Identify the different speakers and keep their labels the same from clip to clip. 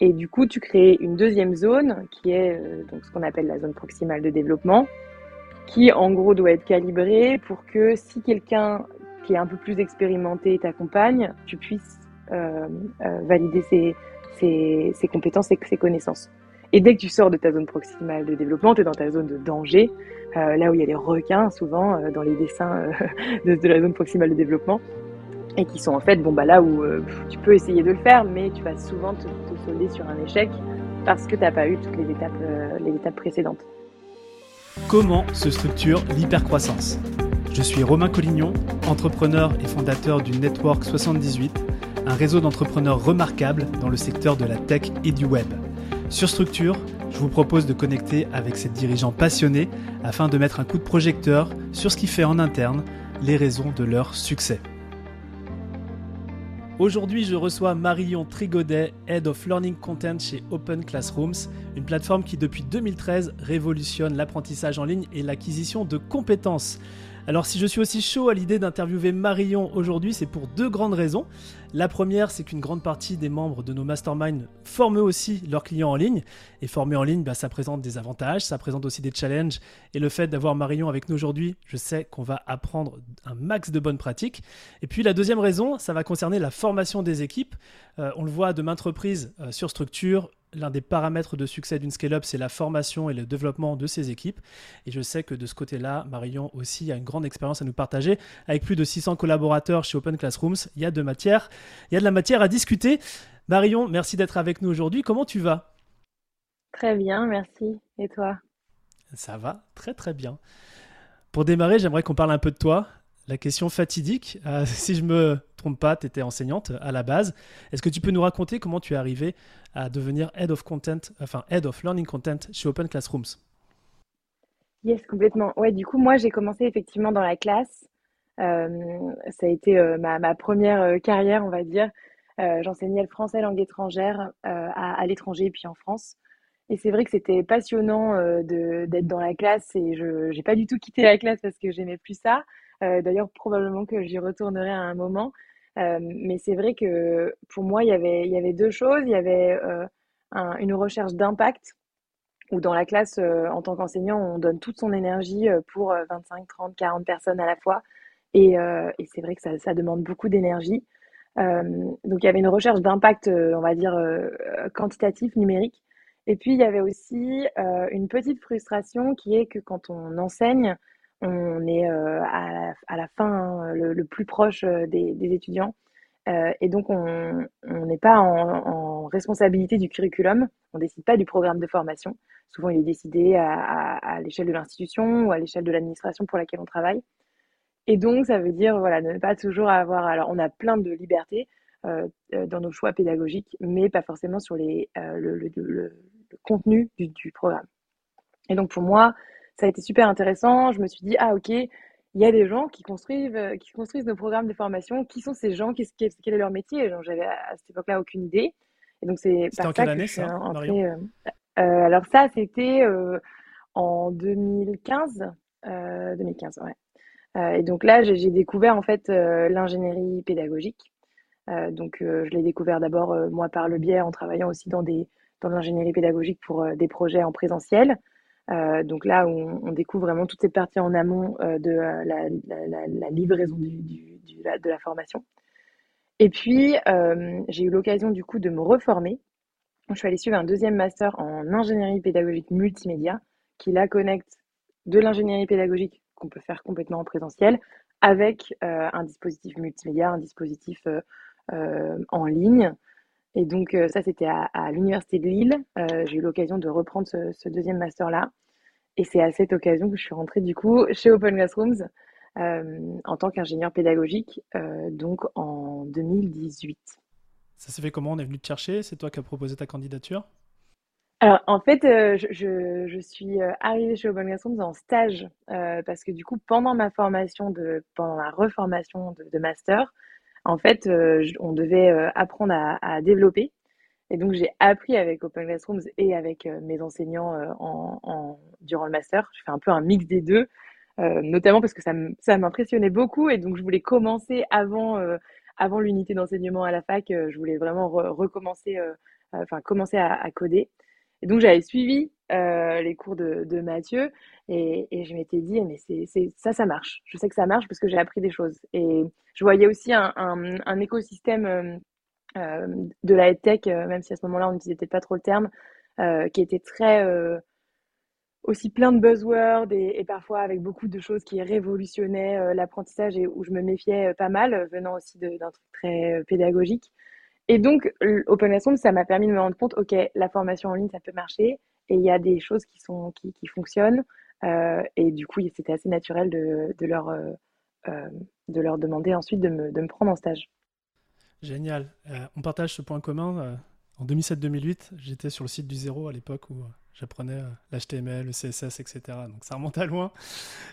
Speaker 1: Et du coup, tu crées une deuxième zone qui est donc ce qu'on appelle la zone proximale de développement, qui en gros doit être calibrée pour que si quelqu'un qui est un peu plus expérimenté t'accompagne, tu puisses valider ses, ses, ses compétences et ses connaissances. Et dès que tu sors de ta zone proximale de développement, tu es dans ta zone de danger, euh, là où il y a les requins souvent euh, dans les dessins euh, de, de, la zone proximale de développement, et qui sont en fait, bon bah là où euh, tu peux essayer de le faire, mais tu vas souvent te, solder sur un échec parce que tu n'as pas eu toutes les étapes, euh, les étapes précédentes.
Speaker 2: Comment se structure l'hypercroissance? Je suis Romain Collignon, entrepreneur et fondateur du Network 78, un réseau d'entrepreneurs remarquables dans le secteur de la tech et du web. Sur Structure, je vous propose de connecter avec ces dirigeants passionnés afin de mettre un coup de projecteur sur ce qui fait en interne les raisons de leur succès. Aujourd'hui, je reçois Marion Trigodet, Head of Learning Content chez Open Classrooms, une plateforme qui depuis 2013 révolutionne l'apprentissage en ligne et l'acquisition de compétences. Alors si je suis aussi chaud à l'idée d'interviewer Marion aujourd'hui, c'est pour deux grandes raisons. La première, c'est qu'une grande partie des membres de nos masterminds forment aussi leurs clients en ligne. Et former en ligne, bah, ça présente des avantages, ça présente aussi des challenges. Et le fait d'avoir Marion avec nous aujourd'hui, je sais qu'on va apprendre un max de bonnes pratiques. Et puis la deuxième raison, ça va concerner la formation des équipes. Euh, on le voit de maintes reprises euh, sur structure, l'un des paramètres de succès d'une scale-up, c'est la formation et le développement de ses équipes. Et je sais que de ce côté-là, Marion aussi a une grande expérience à nous partager. Avec plus de 600 collaborateurs chez Open Classrooms, il y a de matière, il y a de la matière à discuter. Marion, merci d'être avec nous aujourd'hui. Comment tu vas?
Speaker 1: Très bien, merci. Et toi?
Speaker 2: Ça va, très très bien. Pour démarrer, j'aimerais qu'on parle un peu de toi. La question fatidique, euh, si je me trompe pas, tu étais enseignante à la base. Est-ce que tu peux nous raconter comment tu es arrivée à devenir Head of Content, enfin Head of Learning Content chez Open Classrooms?
Speaker 1: Yes, complètement. Ouais, du coup, moi, j'ai commencé effectivement dans la classe. Euh, ça a été euh, ma, première euh, carrière, on va dire. J'enseignais le français langue étrangère à, l'étranger puis en France. Et c'est vrai que c'était passionnant d'être dans la classe et je n'ai pas du tout quitté la classe parce que j'aimais plus ça. D'ailleurs, probablement que j'y retournerai à un moment. Euh, mais c'est vrai que pour moi, il y avait, y avait deux choses. Il y avait euh, un, une recherche d'impact, où dans la classe, euh, en tant qu'enseignant, on donne toute son énergie pour 25, 30, 40 personnes à la fois. Et, et c'est vrai que ça, ça demande beaucoup d'énergie. donc il y avait une recherche d'impact, on va dire, quantitatif, numérique. Et puis, il y avait aussi une petite frustration qui est que quand on enseigne, on est euh, à, la, à, la, fin hein, le, plus proche euh, des, des étudiants. Euh, et donc, on n'est pas en, responsabilité du curriculum, on ne décide pas du programme de formation. Souvent, il est décidé à, à, l'échelle de l'institution ou à l'échelle de l'administration pour laquelle on travaille. Et donc, ça veut dire voilà, ne pas toujours avoir. Alors, on a plein de liberté euh, dans nos choix pédagogiques, mais pas forcément sur les, le, le, contenu du, programme. Et donc, pour moi, ça a été super intéressant. Je me suis dit, ah ok, il y a des gens qui construisent, euh, qui construisent nos programmes de formation. Qui sont ces gens? Qu'est-ce Quel est leur métier? J'avais à cette époque-là aucune idée.
Speaker 2: Et donc c'est par en ça quelle année, ça, entrée,
Speaker 1: euh, euh, alors ça, c'était euh, en 2015. 2015, ouais. et donc là, j'ai découvert en fait l'ingénierie pédagogique. donc je l'ai découvert d'abord moi par le biais en travaillant aussi dans des dans l'ingénierie pédagogique pour des projets en présentiel. Euh, donc là, on, on, découvre vraiment toute cette partie en amont euh, de euh, la, livraison de la formation. Et puis, j'ai eu l'occasion du coup de me reformer. Je suis allée suivre un deuxième master en ingénierie pédagogique multimédia qui la connecte de l'ingénierie pédagogique qu'on peut faire complètement en présentiel avec un dispositif multimédia, un dispositif en ligne et donc, euh, ça, c'était à, à l'Université de Lille. Euh, j'ai eu l'occasion de reprendre ce, ce deuxième master-là. Et c'est à cette occasion que je suis rentrée, du coup, chez Open Classrooms euh, en tant qu'ingénieur pédagogique, donc en 2018.
Speaker 2: Ça s'est fait comment? On est venu te chercher? C'est toi qui as proposé ta candidature?
Speaker 1: Alors, en fait, euh, je, je, je, suis arrivée chez Open Classrooms en stage parce que du coup, pendant ma formation, de, pendant ma reformation de, de master, en fait, euh, on devait euh, apprendre à, à, développer. Et donc, j'ai appris avec Open Classrooms et avec euh, mes enseignants en, en, durant le master. Je fais un peu un mix des deux, notamment parce que ça m'impressionnait beaucoup. Et donc, je voulais commencer avant, avant l'unité d'enseignement à la fac. je voulais vraiment re recommencer enfin commencer à, coder. Et donc j'avais suivi les cours de, Mathieu et, je m'étais dit mais c'est ça ça marche. Je sais que ça marche parce que j'ai appris des choses. Et je voyais aussi un, un, un écosystème de la tech, même si à ce moment-là on n'utilisait pas trop le terme, qui était très aussi plein de buzzwords et, parfois avec beaucoup de choses qui révolutionnaient euh, l'apprentissage et où je me méfiais euh, pas mal, euh, venant aussi d'un truc très pédagogique. Et donc, Open ça m'a permis de me rendre compte, OK, la formation en ligne, ça peut marcher et il y a des choses qui, sont, qui, qui fonctionnent. et du coup, c'était assez naturel de, de leur, de leur demander ensuite de me, de me prendre en stage.
Speaker 2: Génial. on partage ce point commun. en 2007-2008, j'étais sur le site du Zéro à l'époque où J'apprenais euh, l'HTML, le CSS, etc. Donc ça remonte à loin.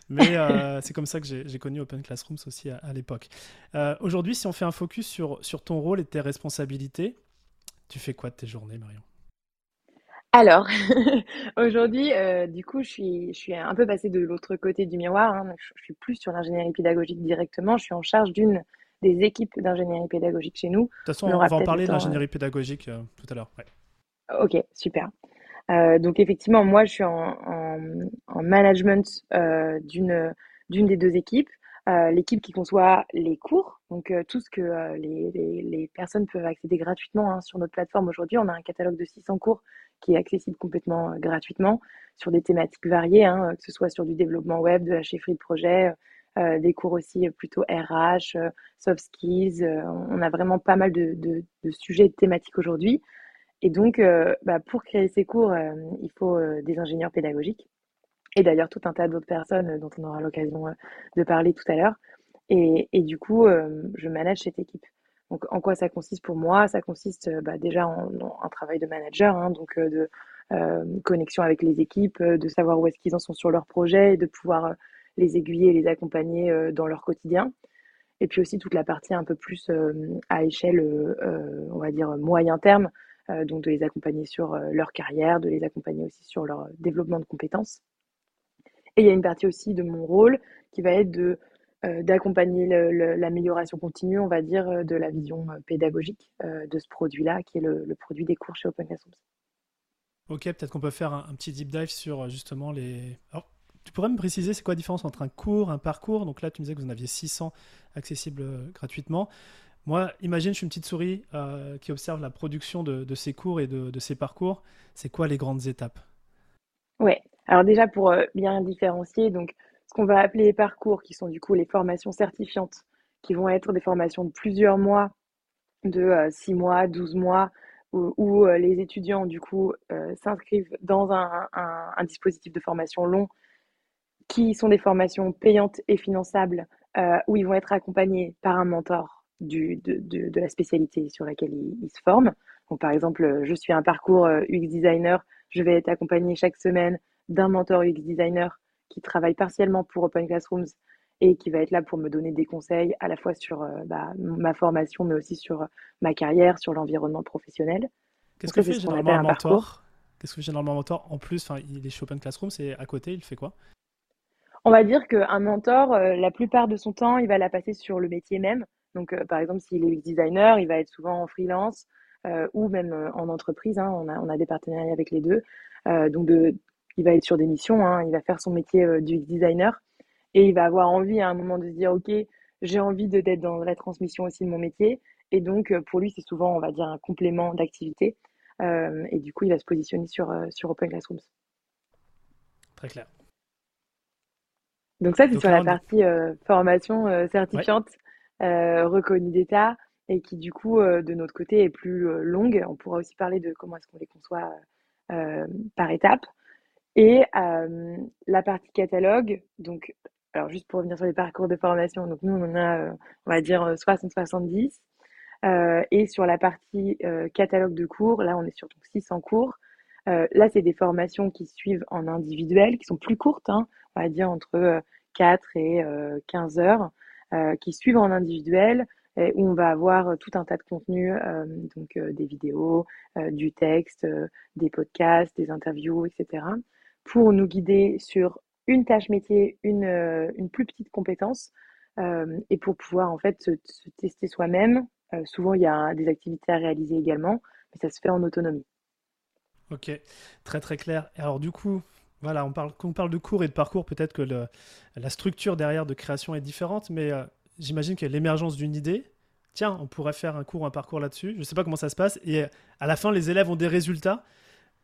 Speaker 2: Mais euh, c'est comme ça que j'ai connu Open Classrooms aussi à, l'époque. Euh, aujourd'hui, si on fait un focus sur, sur ton rôle et tes responsabilités, tu fais quoi de tes journées, Marion?
Speaker 1: Alors, aujourd'hui, du coup, je suis, je suis un peu passée de l'autre côté du miroir. Hein. je, je, suis plus sur l'ingénierie pédagogique directement. Je suis en charge d'une des équipes d'ingénierie pédagogique chez nous. De
Speaker 2: toute façon, on, va en parler de l'ingénierie pédagogique tout à l'heure.
Speaker 1: Ok, super. Euh, donc effectivement, moi, je suis en, en, management euh, d'une d'une des deux équipes. Euh, l'équipe qui conçoit les cours, donc tout ce que les, les, les, personnes peuvent accéder gratuitement hein, sur notre plateforme aujourd'hui. On a un catalogue de 600 cours qui est accessible complètement gratuitement sur des thématiques variées, hein, que ce soit sur du développement web, de la chefferie de projet, des cours aussi plutôt RH, soft skills. on a vraiment pas mal de, de, de sujets thématiques aujourd'hui. Et donc, euh, bah, pour créer ces cours, euh, il faut euh, des ingénieurs pédagogiques et d'ailleurs tout un tas d'autres personnes dont on aura l'occasion de parler tout à l'heure. Et, du coup, je manage cette équipe. Donc, en quoi ça consiste pour moi? Ça consiste bah, déjà en, un travail de manager, hein, donc de connexion avec les équipes, de savoir où est-ce qu'ils en sont sur leur projet et de pouvoir les aiguiller et les accompagner dans leur quotidien. Et puis aussi toute la partie un peu plus à échelle, on va dire, moyen terme, donc de les accompagner sur euh, leur carrière, de les accompagner aussi sur leur développement de compétences. Et il y a une partie aussi de mon rôle qui va être de euh, d'accompagner l'amélioration continue, on va dire, de la vision pédagogique de ce produit-là, qui est le, produit des cours chez Open.
Speaker 2: Ok, peut-être qu'on peut faire un, petit deep dive sur justement les. Alors, tu pourrais me préciser, c'est quoi la différence entre un cours, un parcours? Donc là, tu me disais que vous en aviez 600 accessibles gratuitement. Moi, imagine, je suis une petite souris euh, qui observe la production de, de ces cours et de, de ces parcours. C'est quoi les grandes étapes?
Speaker 1: Oui, alors déjà pour euh, bien différencier, donc ce qu'on va appeler les parcours, qui sont du coup les formations certifiantes, qui vont être des formations de plusieurs mois, de 6 euh, mois, 12 mois, où, les étudiants du coup s'inscrivent dans un, dispositif de formation long, qui sont des formations payantes et finançables, où ils vont être accompagnés par un mentor du, de, de, de, la spécialité sur laquelle ils, se forment. Donc, par exemple, je suis un parcours euh, UX designer, je vais être accompagné chaque semaine d'un mentor UX designer qui travaille partiellement pour Open Classrooms et qui va être là pour me donner des conseils à la fois sur euh, bah, ma formation, mais aussi sur ma carrière, sur l'environnement professionnel.
Speaker 2: Qu'est-ce que fait généralement un mentor Qu'est-ce que fait généralement un mentor En plus, il est chez Open Classrooms et à côté, il fait quoi?
Speaker 1: On va dire qu'un mentor, euh, la plupart de son temps, il va la passer sur le métier même. Donc, euh, par exemple, s'il est UX designer, il va être souvent en freelance euh, ou même euh, en entreprise. Hein. on, a, on a des partenariats avec les deux. donc, de, il va être sur des missions, hein. il va faire son métier d'UX designer et il va avoir envie à un moment de se dire, OK, j'ai envie d'être dans la transmission aussi de mon métier. Et donc, pour lui, c'est souvent, on va dire, un complément d'activité. et du coup, il va se positionner sur, sur Open Classrooms.
Speaker 2: Très clair.
Speaker 1: Donc ça, c'est sur la partie formation certifiante reconnue d'État et qui du coup euh, de notre côté est plus euh, longue. On pourra aussi parler de comment est-ce qu'on les conçoit par étapes. Et la partie catalogue, donc alors juste pour revenir sur les parcours de formation, donc nous on en a on va dire 60-70. Euh, et sur la partie euh, catalogue de cours, là on est sur 600 cours. Euh, là c'est des formations qui suivent en individuel, qui sont plus courtes, hein, on va dire entre 4 et 15 heures. Euh, qui suivent en individuel où on va avoir tout un tas de contenus, euh, donc euh, des vidéos, du texte, des podcasts, des interviews, etc., pour nous guider sur une tâche métier, une, une plus petite compétence, et pour pouvoir en fait se, tester soi-même. souvent, il y a des activités à réaliser également, et ça se fait en autonomie.
Speaker 2: Ok, très très clair. Alors du coup, voilà, on parle, quand on parle de cours et de parcours, peut-être que la structure derrière de création est différente, mais euh, j'imagine a l'émergence d'une idée. Tiens, on pourrait faire un cours, un parcours là-dessus. Je ne sais pas comment ça se passe. Et à la fin, les élèves ont des résultats.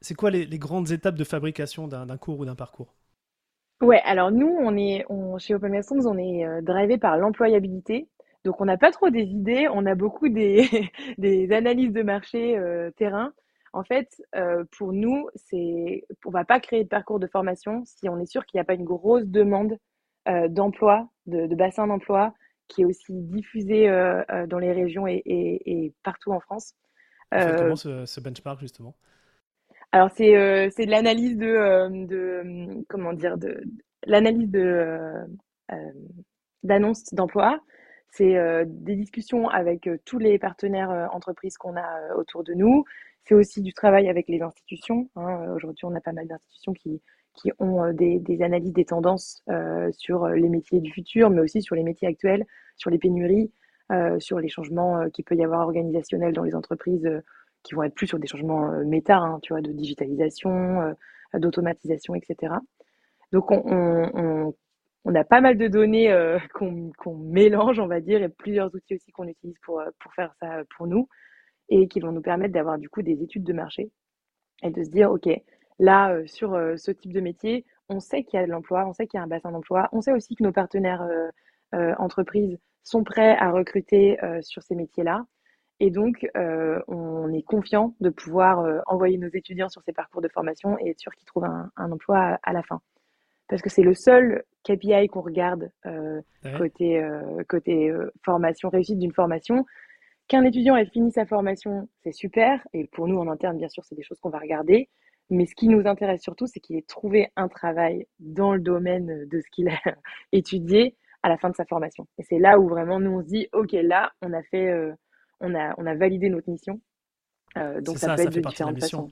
Speaker 2: C'est quoi les, grandes étapes de fabrication d'un cours ou d'un parcours?
Speaker 1: Ouais, alors nous, on est, on, chez Open on est euh, drivé par l'employabilité. Donc, on n'a pas trop des idées, on a beaucoup des, des analyses de marché euh, terrain. En fait, euh, pour nous, c'est, on va pas créer de parcours de formation si on est sûr qu'il n'y a pas une grosse demande euh, d'emploi, de, de bassin d'emploi, qui est aussi diffusée euh, dans les régions et, et, et, partout en France.
Speaker 2: comment ce, ce, benchmark justement?
Speaker 1: Alors c'est c'est de l'analyse de, de comment dire de l'analyse de d'annonces d'emploi. C'est des discussions avec tous les partenaires entreprises qu'on a autour de nous. C'est aussi du travail avec les institutions. Hein. Aujourd'hui, on a pas mal d'institutions qui, qui ont euh, des, analyses des tendances euh, sur les métiers du futur, mais aussi sur les métiers actuels, sur les pénuries, euh, sur les changements euh, qu'il peut y avoir organisationnels dans les entreprises qui vont être plus sur des changements méta, hein, tu vois, de digitalisation, d'automatisation, etc. Donc, on, on, a pas mal de données qu'on qu mélange, on va dire, et plusieurs outils aussi qu'on utilise pour, pour faire ça pour nous et qui vont nous permettre d'avoir du coup des études de marché et de se dire, OK, là, euh, sur euh, ce type de métier, on sait qu'il y a de l'emploi, on sait qu'il y a un bassin d'emploi, on sait aussi que nos partenaires euh, entreprises sont prêts à recruter sur ces métiers-là. Et donc, on est confiant de pouvoir envoyer nos étudiants sur ces parcours de formation et être sûr qu'ils trouvent un, un emploi à, à, la fin. Parce que c'est le seul KPI qu'on regarde ouais. côté, côté formation, réussite d'une formation, Qu'un étudiant ait fini sa formation, c'est super. Et pour nous, en interne, bien sûr, c'est des choses qu'on va regarder. Mais ce qui nous intéresse surtout, c'est qu'il ait trouvé un travail dans le domaine de ce qu'il a étudié à la fin de sa formation. Et c'est là où vraiment nous on se dit, ok, là on a fait, euh, on a, on a validé notre mission.
Speaker 2: Euh, donc ça, ça, peut ça être de différentes de façons.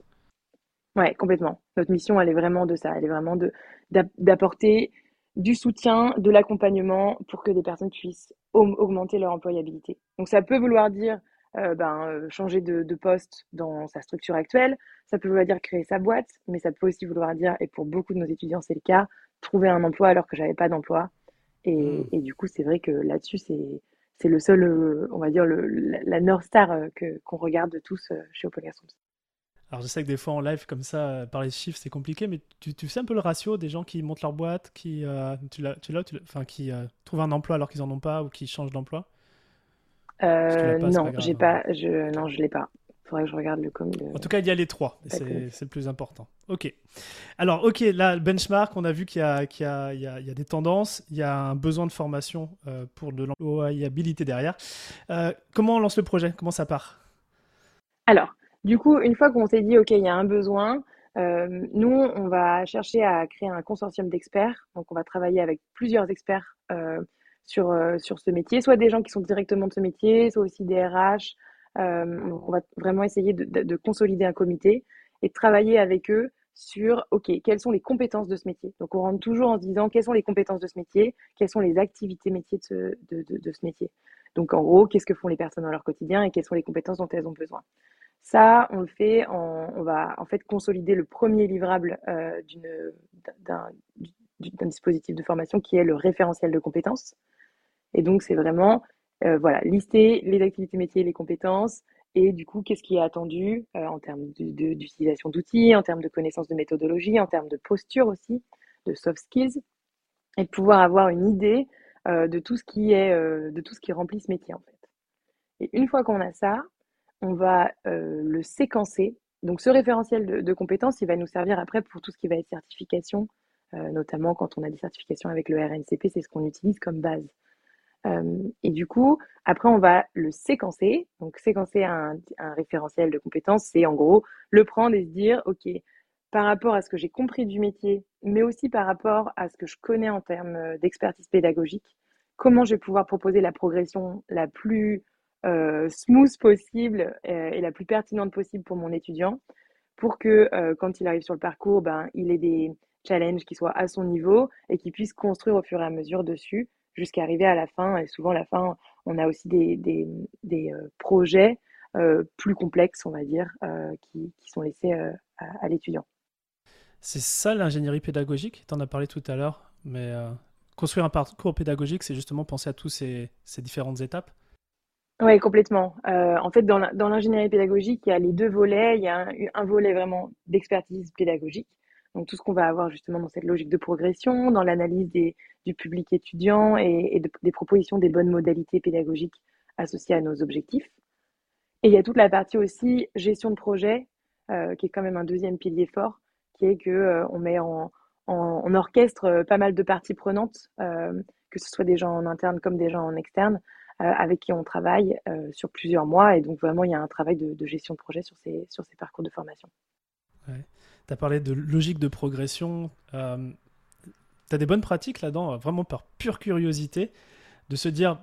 Speaker 1: Ouais, complètement. Notre mission, elle est vraiment de ça. Elle est vraiment de d'apporter du soutien, de l'accompagnement pour que des personnes puissent augmenter leur employabilité. Donc ça peut vouloir dire euh, ben, euh, changer de, de, poste dans sa structure actuelle, ça peut vouloir dire créer sa boîte, mais ça peut aussi vouloir dire, et pour beaucoup de nos étudiants c'est le cas, trouver un emploi alors que j'avais pas d'emploi. Et, et, du coup c'est vrai que là-dessus c'est c'est le seul, euh, on va dire, le, la, la North Star euh, que, qu'on regarde tous chez Open
Speaker 2: alors je sais que des fois en live comme ça, euh, par les chiffres, c'est compliqué, mais tu, tu, sais un peu le ratio des gens qui montent leur boîte, qui, euh, tu l'as, tu l'as, enfin, qui euh, trouvent un emploi alors qu'ils en ont pas ou qui changent d'emploi?
Speaker 1: Euh, Non, j'ai pas, je, non, je l'ai pas. Il faudrait que je regarde le com.
Speaker 2: En tout cas, il y a les trois, c'est, c'est le plus important. Ok. Alors, ok, là, le benchmark, on a vu qu'il y a, qu'il y a, il y a, il y a des tendances, il y a un besoin de formation pour de l'employabilité derrière. Comment on lance le projet? Comment ça part?
Speaker 1: Alors, du coup, une fois qu'on s'est dit, OK, il y a un besoin, euh, nous, on va chercher à créer un consortium d'experts. Donc, on va travailler avec plusieurs experts euh, sur, euh, sur ce métier, soit des gens qui sont directement de ce métier, soit aussi des RH. On va vraiment essayer de, de, de, consolider un comité et de travailler avec eux sur, OK, quelles sont les compétences de ce métier. Donc, on rentre toujours en se disant, quelles sont les compétences de ce métier, quelles sont les activités métiers de, de ce métier? Donc, en gros, qu'est-ce que font les personnes dans leur quotidien et quelles sont les compétences dont elles ont besoin? Ça, on le fait, on va en fait consolider le premier livrable euh, d'un dispositif de formation qui est le référentiel de compétences. Et donc, c'est vraiment euh, voilà, lister les activités métiers, les compétences, et du coup, qu'est-ce qui est attendu euh, en termes d'utilisation d'outils, en termes de connaissance de méthodologie, en termes de posture aussi, de soft skills, et de pouvoir avoir une idée de tout ce qui est, de tout ce qui remplit ce métier en fait. Et une fois qu'on a ça, on va euh, le séquencer. Donc ce référentiel de, compétences, il va nous servir après pour tout ce qui va être certification, euh, notamment quand on a des certifications avec le RNCP, c'est ce qu'on utilise comme base. Euh, et du coup, après, on va le séquencer. Donc séquencer un, un référentiel de compétences, c'est en gros le prendre et se dire, OK, par rapport à ce que j'ai compris du métier, mais aussi par rapport à ce que je connais en termes d'expertise pédagogique, comment je vais pouvoir proposer la progression la plus smooth possible euh, et la plus pertinente possible pour mon étudiant pour que euh, quand il arrive sur le parcours, ben, il ait des challenges qui soient à son niveau et qu'il puisse construire au fur et à mesure dessus jusqu'à arriver à la fin. Et souvent, à la fin, on a aussi des, des, des euh, projets plus complexes, on va dire, qui, qui, sont laissées à, l'étudiant.
Speaker 2: C'est ça l'ingénierie pédagogique, tu en as parlé tout à l'heure, mais construire un parcours pédagogique, c'est justement penser à toutes ces différentes étapes?
Speaker 1: Oui, complètement. Euh, en fait, dans l'ingénierie pédagogique, il y a les deux volets. Il y a un, volet vraiment d'expertise pédagogique, donc tout ce qu'on va avoir justement dans cette logique de progression, dans l'analyse du public étudiant et, des propositions des bonnes modalités pédagogiques associées à nos objectifs. Et il y a toute la partie aussi gestion de projet, euh, qui est quand même un deuxième pilier fort, qui est que euh, on met en, orchestre pas mal de parties prenantes, que ce soit des gens en interne comme des gens en externe, euh, avec qui on travaille euh, sur plusieurs mois. Et donc, vraiment, il y a un travail de, gestion de projet sur ces, sur ces parcours de formation.
Speaker 2: Tu as parlé de logique de progression. Euh, tu as des bonnes pratiques là-dedans, vraiment par pure curiosité, de se dire,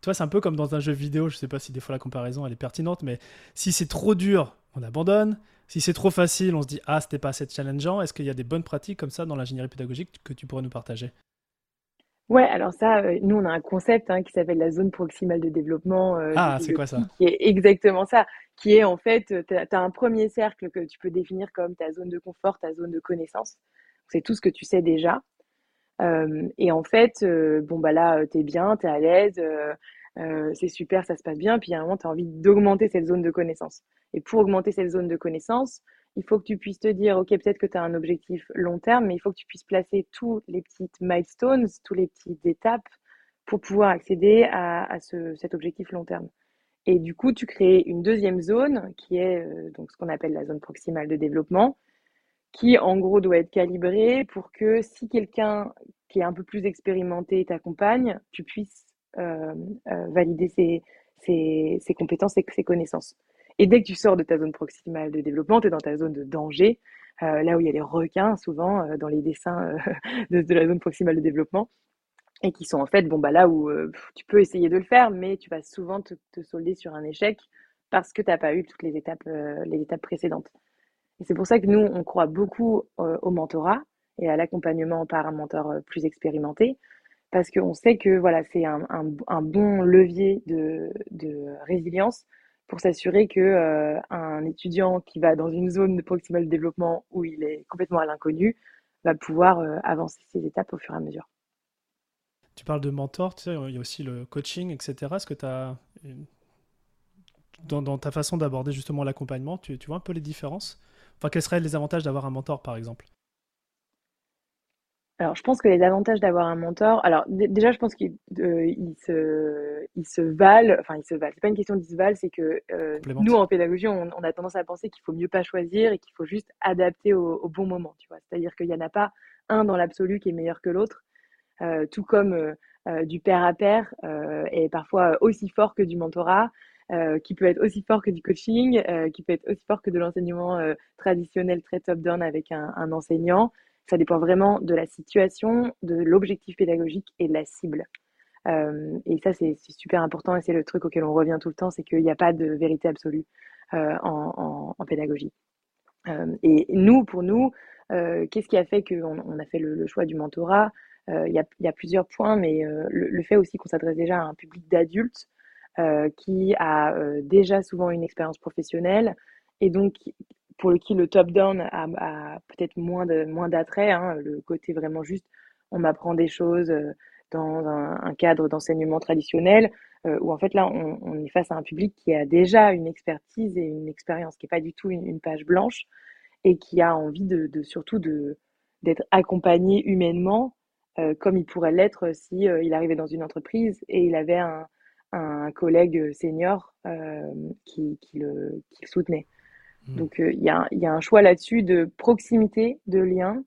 Speaker 2: toi, c'est un peu comme dans un jeu vidéo, je ne sais pas si des fois la comparaison elle est pertinente, mais si c'est trop dur, on abandonne. Si c'est trop facile, on se dit, ah, c'était pas assez challengeant. Est-ce qu'il y a des bonnes pratiques comme ça dans l'ingénierie pédagogique que tu pourrais nous partager?
Speaker 1: Ouais, alors ça, euh, nous, on a un concept hein, qui s'appelle la zone proximale de développement.
Speaker 2: Euh, ah, c'est quoi ça?
Speaker 1: Qui est exactement ça. Qui est en fait, euh, tu as, un premier cercle que tu peux définir comme ta zone de confort, ta zone de connaissance. C'est tout ce que tu sais déjà. et en fait, bon, bah là, tu es bien, tu es à l'aise, c'est super, ça se passe bien. Puis à un moment, tu as envie d'augmenter cette zone de connaissance. Et pour augmenter cette zone de connaissance, il faut que tu puisses te dire, OK, peut-être que tu as un objectif long terme, mais il faut que tu puisses placer tous les petites milestones, tous les petites étapes pour pouvoir accéder à, cet objectif long terme. Et du coup, tu crées une deuxième zone qui est euh, donc ce qu'on appelle la zone proximale de développement, qui en gros doit être calibrée pour que si quelqu'un qui est un peu plus expérimenté t'accompagne, tu puisses euh, euh, valider ses, compétences et ses connaissances. Et dès que tu sors de ta zone proximale de développement, tu es dans ta zone de danger, euh, là où il y a les requins souvent euh, dans les dessins euh, de, la zone proximale de développement, et qui sont en fait, bon, bah, là où tu peux essayer de le faire, mais tu vas souvent te, solder sur un échec parce que tu n'as pas eu toutes les étapes, les étapes précédentes. Et c'est pour ça que nous, on croit beaucoup au mentorat et à l'accompagnement par un mentor plus expérimenté, parce qu'on sait que voilà, c'est un, bon levier de résilience pour s'assurer que euh, un étudiant qui va dans une zone de proximal développement où il est complètement à l'inconnu va pouvoir euh, avancer ses étapes au fur et à mesure.
Speaker 2: Tu parles de mentor, tu sais, il y a aussi le coaching, etc. Est-ce que tu as, dans, ta façon d'aborder justement l'accompagnement, tu, tu vois un peu les différences? Enfin, quels seraient les avantages d'avoir un mentor, par exemple?
Speaker 1: Alors, je pense que les avantages d'avoir un mentor, alors déjà, je pense qu'ils euh, se, ils se valent, enfin, ils se valent. C'est pas une question de se valent, c'est que euh, nous, en pédagogie, on, a tendance à penser qu'il faut mieux pas choisir et qu'il faut juste adapter au, bon moment, tu vois. C'est-à-dire qu'il n'y en a pas un dans l'absolu qui est meilleur que l'autre, euh, tout comme du pair à pair est parfois aussi fort que du mentorat. qui peut être aussi fort que du coaching, qui peut être aussi fort que de l'enseignement traditionnel très top-down avec un, un enseignant. Ça dépend vraiment de la situation, de l'objectif pédagogique et de la cible. Euh, et ça, c'est super important et c'est le truc auquel on revient tout le temps, c'est qu'il n'y a pas de vérité absolue euh, en, pédagogie. Euh, et nous, pour nous, qu'est-ce qui a fait qu'on on a fait le, choix du mentorat? Il y, a, plusieurs points, mais le, le, fait aussi qu'on s'adresse déjà à un public d'adultes qui a déjà souvent une expérience professionnelle et donc pour qui le top-down a, peut-être moins de moins d'attrait, hein, le côté vraiment juste on m'apprend des choses euh, dans un, cadre d'enseignement traditionnel, euh, où en fait là on, est face à un public qui a déjà une expertise et une expérience qui n'est pas du tout une, page blanche et qui a envie de, surtout d'être accompagné humainement euh, comme il pourrait l'être si arrivait dans une entreprise et il avait un, collègue senior qui le soutenait. Mmh. Donc euh, il y, a, un choix là-dessus de proximité, de lien,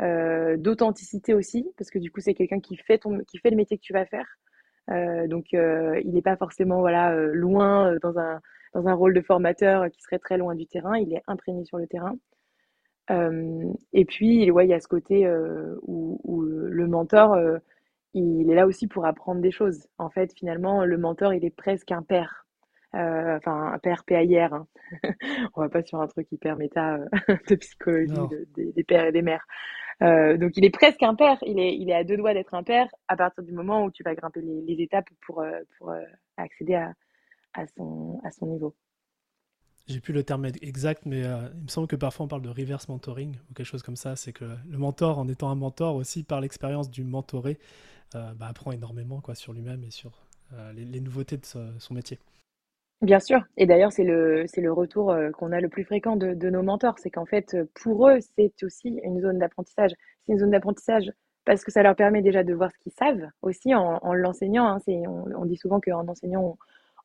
Speaker 1: euh, d'authenticité aussi, parce que du coup c'est quelqu'un qui fait le métier que tu vas faire. Euh, donc il n'est pas forcément voilà loin dans un dans rôle de formateur qui serait très loin du terrain. Il est imprégné sur le terrain. et puis il y a ce côté où, le mentor il est là aussi pour apprendre des choses. En fait, finalement, le mentor, il est presque un père euh, enfin un père PAIR. Hein. On va pas sur un truc hyper méta euh, de psychologie des pères et des mères. Euh, donc il est presque un père, il est, il est à deux doigts d'être un père à partir du moment où tu vas grimper les, étapes pour, pour accéder à, à, son, à son niveau.
Speaker 2: j'ai plus le terme exact, mais euh, il me semble que parfois on parle de reverse mentoring ou quelque chose comme ça. C'est que le mentor, en étant un mentor aussi par l'expérience du mentoré, euh, bah, apprend énormément quoi, sur lui-même et sur euh, les, nouveautés de son métier.
Speaker 1: Bien sûr. Et d'ailleurs, c'est le, c'est le retour qu'on a le plus fréquent de, nos mentors. C'est qu'en fait, pour eux, c'est aussi une zone d'apprentissage. C'est une zone d'apprentissage parce que ça leur permet déjà de voir ce qu'ils savent aussi en, l'enseignant. Hein. on, on, dit souvent qu'en enseignant,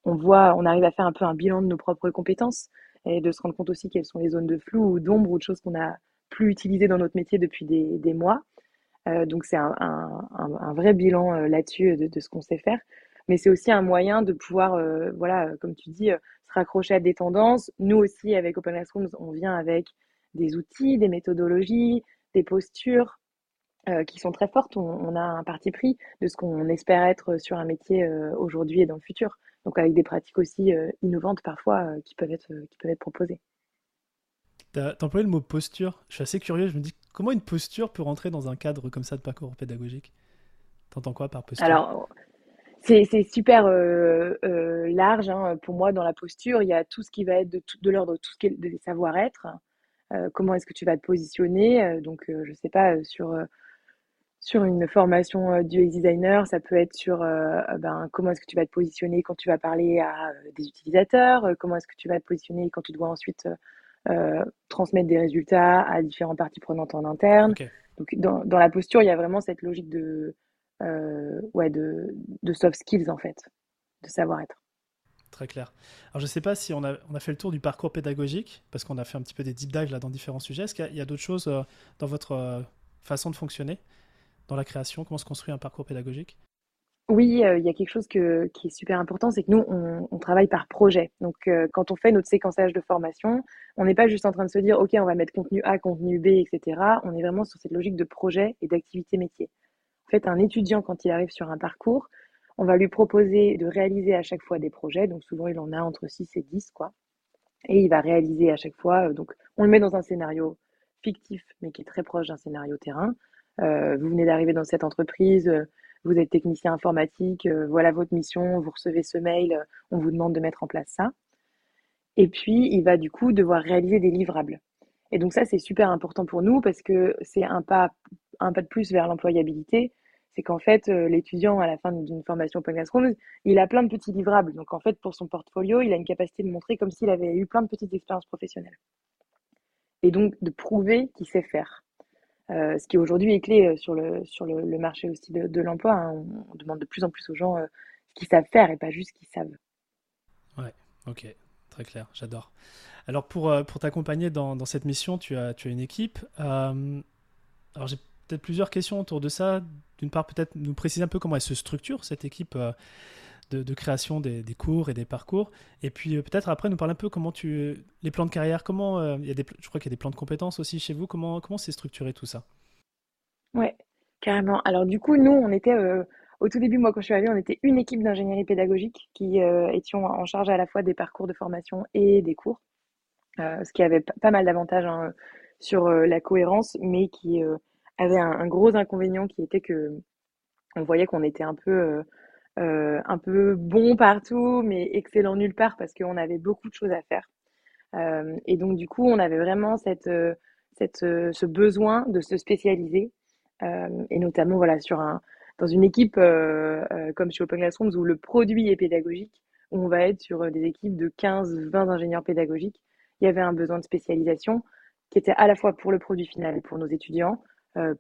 Speaker 1: on voit, on arrive à faire un peu un bilan de nos propres compétences et de se rendre compte aussi quelles sont les zones de flou ou d'ombre ou de choses qu'on a plus utilisées dans notre métier depuis des, mois. Euh, donc c'est un, vrai bilan euh, là-dessus de, ce qu'on sait faire. Mais c'est aussi un moyen de pouvoir, euh, voilà, comme tu dis, se raccrocher à des tendances. Nous aussi, avec Open Classrooms, on vient avec des outils, des méthodologies, des postures qui sont très fortes. On, on, a un parti pris de ce qu'on espère être sur un métier aujourd'hui et dans le futur donc avec des pratiques aussi euh, innovantes parfois euh, qui, peuvent être, euh, qui peuvent être proposées.
Speaker 2: Tu as employé le mot posture. Je suis assez curieux. Je me dis comment une posture peut rentrer dans un cadre comme ça de parcours pédagogique? T'entends quoi par posture?
Speaker 1: Alors, c'est super large. Hein. Pour moi, dans la posture, il y a tout ce qui va être de, de l'ordre de tout ce qui est de savoir-être. comment est-ce que tu vas te positionner Donc, je ne sais pas, sur sur une formation euh, du designer, ça peut être sur euh, ben, comment est-ce que tu vas te positionner quand tu vas parler à euh, des utilisateurs, comment est-ce que tu vas te positionner quand tu dois ensuite transmettre des résultats à différentes parties prenantes en interne. Donc dans, dans, la posture, il y a vraiment cette logique de, ouais, de, de, soft skills en fait, de savoir-être.
Speaker 2: Très clair. Alors je ne sais pas si on a, on a, fait le tour du parcours pédagogique, parce qu'on a fait un petit peu des deep dives là dans différents sujets. Est-ce qu'il y a, d'autres choses dans votre façon de fonctionner dans la création? Comment se construit un parcours pédagogique?
Speaker 1: Oui, euh, il y a quelque chose qui est super important, c'est que nous, on, travaille par projet. Donc, euh, quand on fait notre séquençage de formation, on n'est pas juste en train de se dire, OK, on va mettre contenu A, contenu B, etc. On est vraiment sur cette logique de projet et d'activité métier. Fait, un étudiant, quand il arrive sur un parcours, on va lui proposer de réaliser à chaque fois des projets. Donc, souvent, il en a entre 6 et 10, quoi. Et il va réaliser à chaque fois. Euh, donc, on le met dans un scénario fictif, mais qui est très proche d'un scénario terrain. Euh, vous venez d'arriver dans cette entreprise, euh, vous êtes technicien informatique, voilà votre mission, vous recevez ce mail, on vous demande de mettre en place ça. Et puis, il va du coup devoir réaliser des livrables. Et donc ça, c'est super important pour nous parce que c'est un pas, un pas de plus vers l'employabilité. C'est qu'en fait, l'étudiant, à la fin d'une formation Open Classrooms, il a plein de petits livrables. Donc en fait, pour son portfolio, il a une capacité de montrer comme s'il avait eu plein de petites expériences professionnelles. Et donc de prouver qu'il sait faire. Euh, ce qui aujourd'hui est clé euh, sur le, sur le, marché aussi de, l'emploi. Hein. On, demande de plus en plus aux gens euh, ce qu'ils savent faire et pas juste ce qu'ils savent.
Speaker 2: Ouais, ok, très clair, j'adore. Alors pour, t'accompagner dans, cette mission, tu as, tu as une équipe. alors peut-être plusieurs questions autour de ça. D'une part, peut-être nous préciser un peu comment elle se structure, cette équipe de, création des, cours et des parcours. Et puis euh, peut-être après nous parler un peu comment tu les plans de carrière, comment euh, y a des, je crois qu'il y a des plans de compétences aussi chez vous. Comment c'est structuré tout ça?
Speaker 1: Ouais, carrément. Alors du coup, nous, on était euh, au tout début, moi quand je suis arrivée, on était une équipe d'ingénierie pédagogique qui étions en charge à la fois des parcours de formation et des cours, ce qui avait pas mal d'avantages hein, sur la cohérence, mais qui avait un, gros inconvénient qui était que on voyait qu'on était un peu euh, un peu bon partout, mais excellent nulle part parce qu'on avait beaucoup de choses à faire. Euh, et donc, du coup, on avait vraiment euh, cette, ce besoin de se spécialiser, et notamment voilà, sur un, dans une équipe comme chez Open Classrooms où le produit est pédagogique, où on va être sur des équipes de 15-20 ingénieurs pédagogiques. Il y avait un besoin de spécialisation qui était à la fois pour le produit final et pour nos étudiants,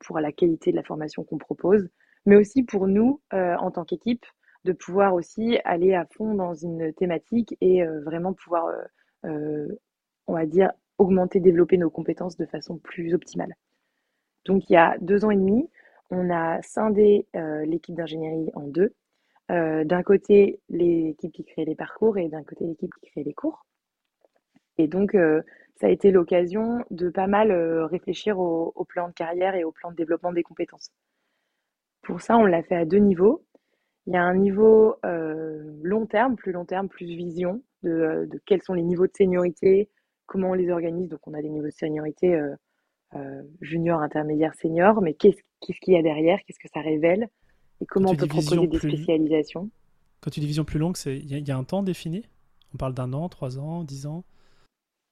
Speaker 1: pour la qualité de la formation qu'on propose, mais aussi pour nous en tant qu'équipe, de pouvoir aussi aller à fond dans une thématique et euh, vraiment pouvoir, euh, euh, on va dire, augmenter, développer nos compétences de façon plus optimale. Donc il y a deux ans et demi, on a scindé l'équipe d'ingénierie en deux. d'un côté, l'équipe qui crée les parcours et d'un côté, l'équipe qui crée les cours. Et donc, ça a été l'occasion de pas mal réfléchir au, au, plan de carrière et au plan de développement des compétences. Pour ça, on l'a fait à deux niveaux. Il y a un niveau euh, long terme, plus long terme, plus vision de, euh, de, quels sont les niveaux de seniorité, comment on les organise. Donc, on a des niveaux de seniorité euh, junior, intermédiaire, senior, mais qu'est-ce qu'il y a derrière? Qu'est-ce que ça révèle? Et comment on peut proposer des spécialisations?
Speaker 2: Quand tu dis vision plus longue, il y, y, a un temps défini? On parle d'un an, trois ans, dix ans?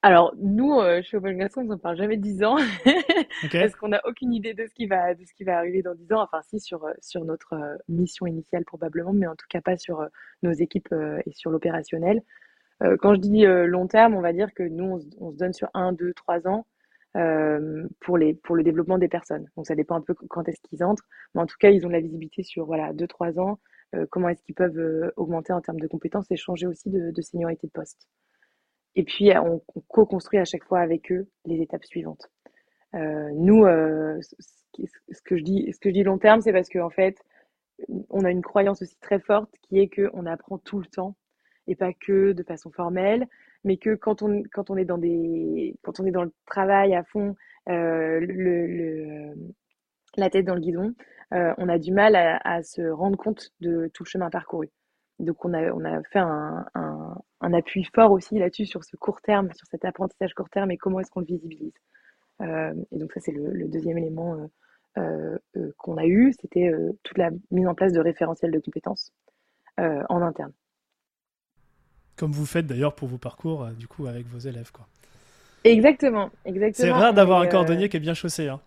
Speaker 1: Alors, nous, euh, chez Open Classroom, on ne parle jamais de 10 ans
Speaker 2: Ok.
Speaker 1: parce qu'on n'a aucune idée de ce qui va, de ce qui va arriver dans 10 ans. Enfin, si, sur, euh, sur notre euh, mission initiale probablement, mais en tout cas pas sur euh, nos équipes et sur l'opérationnel. Quand je dis long terme, on va dire que nous, on, se on se donne sur un, 2, 3 ans pour les, pour le développement des personnes. Donc, ça dépend un peu quand est-ce qu'ils entrent, mais en tout cas, ils ont de la visibilité sur voilà, 2, 3 ans, comment est-ce qu'ils peuvent augmenter en termes de compétences et changer aussi de, de seniorité de poste. Et puis, euh, on, on co-construit à chaque fois avec eux les étapes suivantes. Euh, nous, euh, ce, que je dis, long terme, c'est parce qu'en en fait, on a une croyance aussi très forte qui est qu'on apprend tout le temps et pas que de façon formelle, mais que quand on, quand on est dans des, quand on est dans le travail à fond, la tête dans le guidon, on a du mal à, se rendre compte de tout le chemin parcouru. Donc on a, on a fait un, un, un appui fort aussi là-dessus sur ce court terme, sur cet apprentissage court terme et comment est-ce qu'on le visibilise. Euh, et donc ça c'est le, le, deuxième élément euh, euh, qu'on a eu, c'était toute la mise en place de référentiels de compétences en interne.
Speaker 2: Comme vous faites d'ailleurs pour vos parcours, du coup, avec vos élèves, quoi.
Speaker 1: Exactement, exactement.
Speaker 2: C'est rare d'avoir un cordonnier qui est bien chaussé, hein.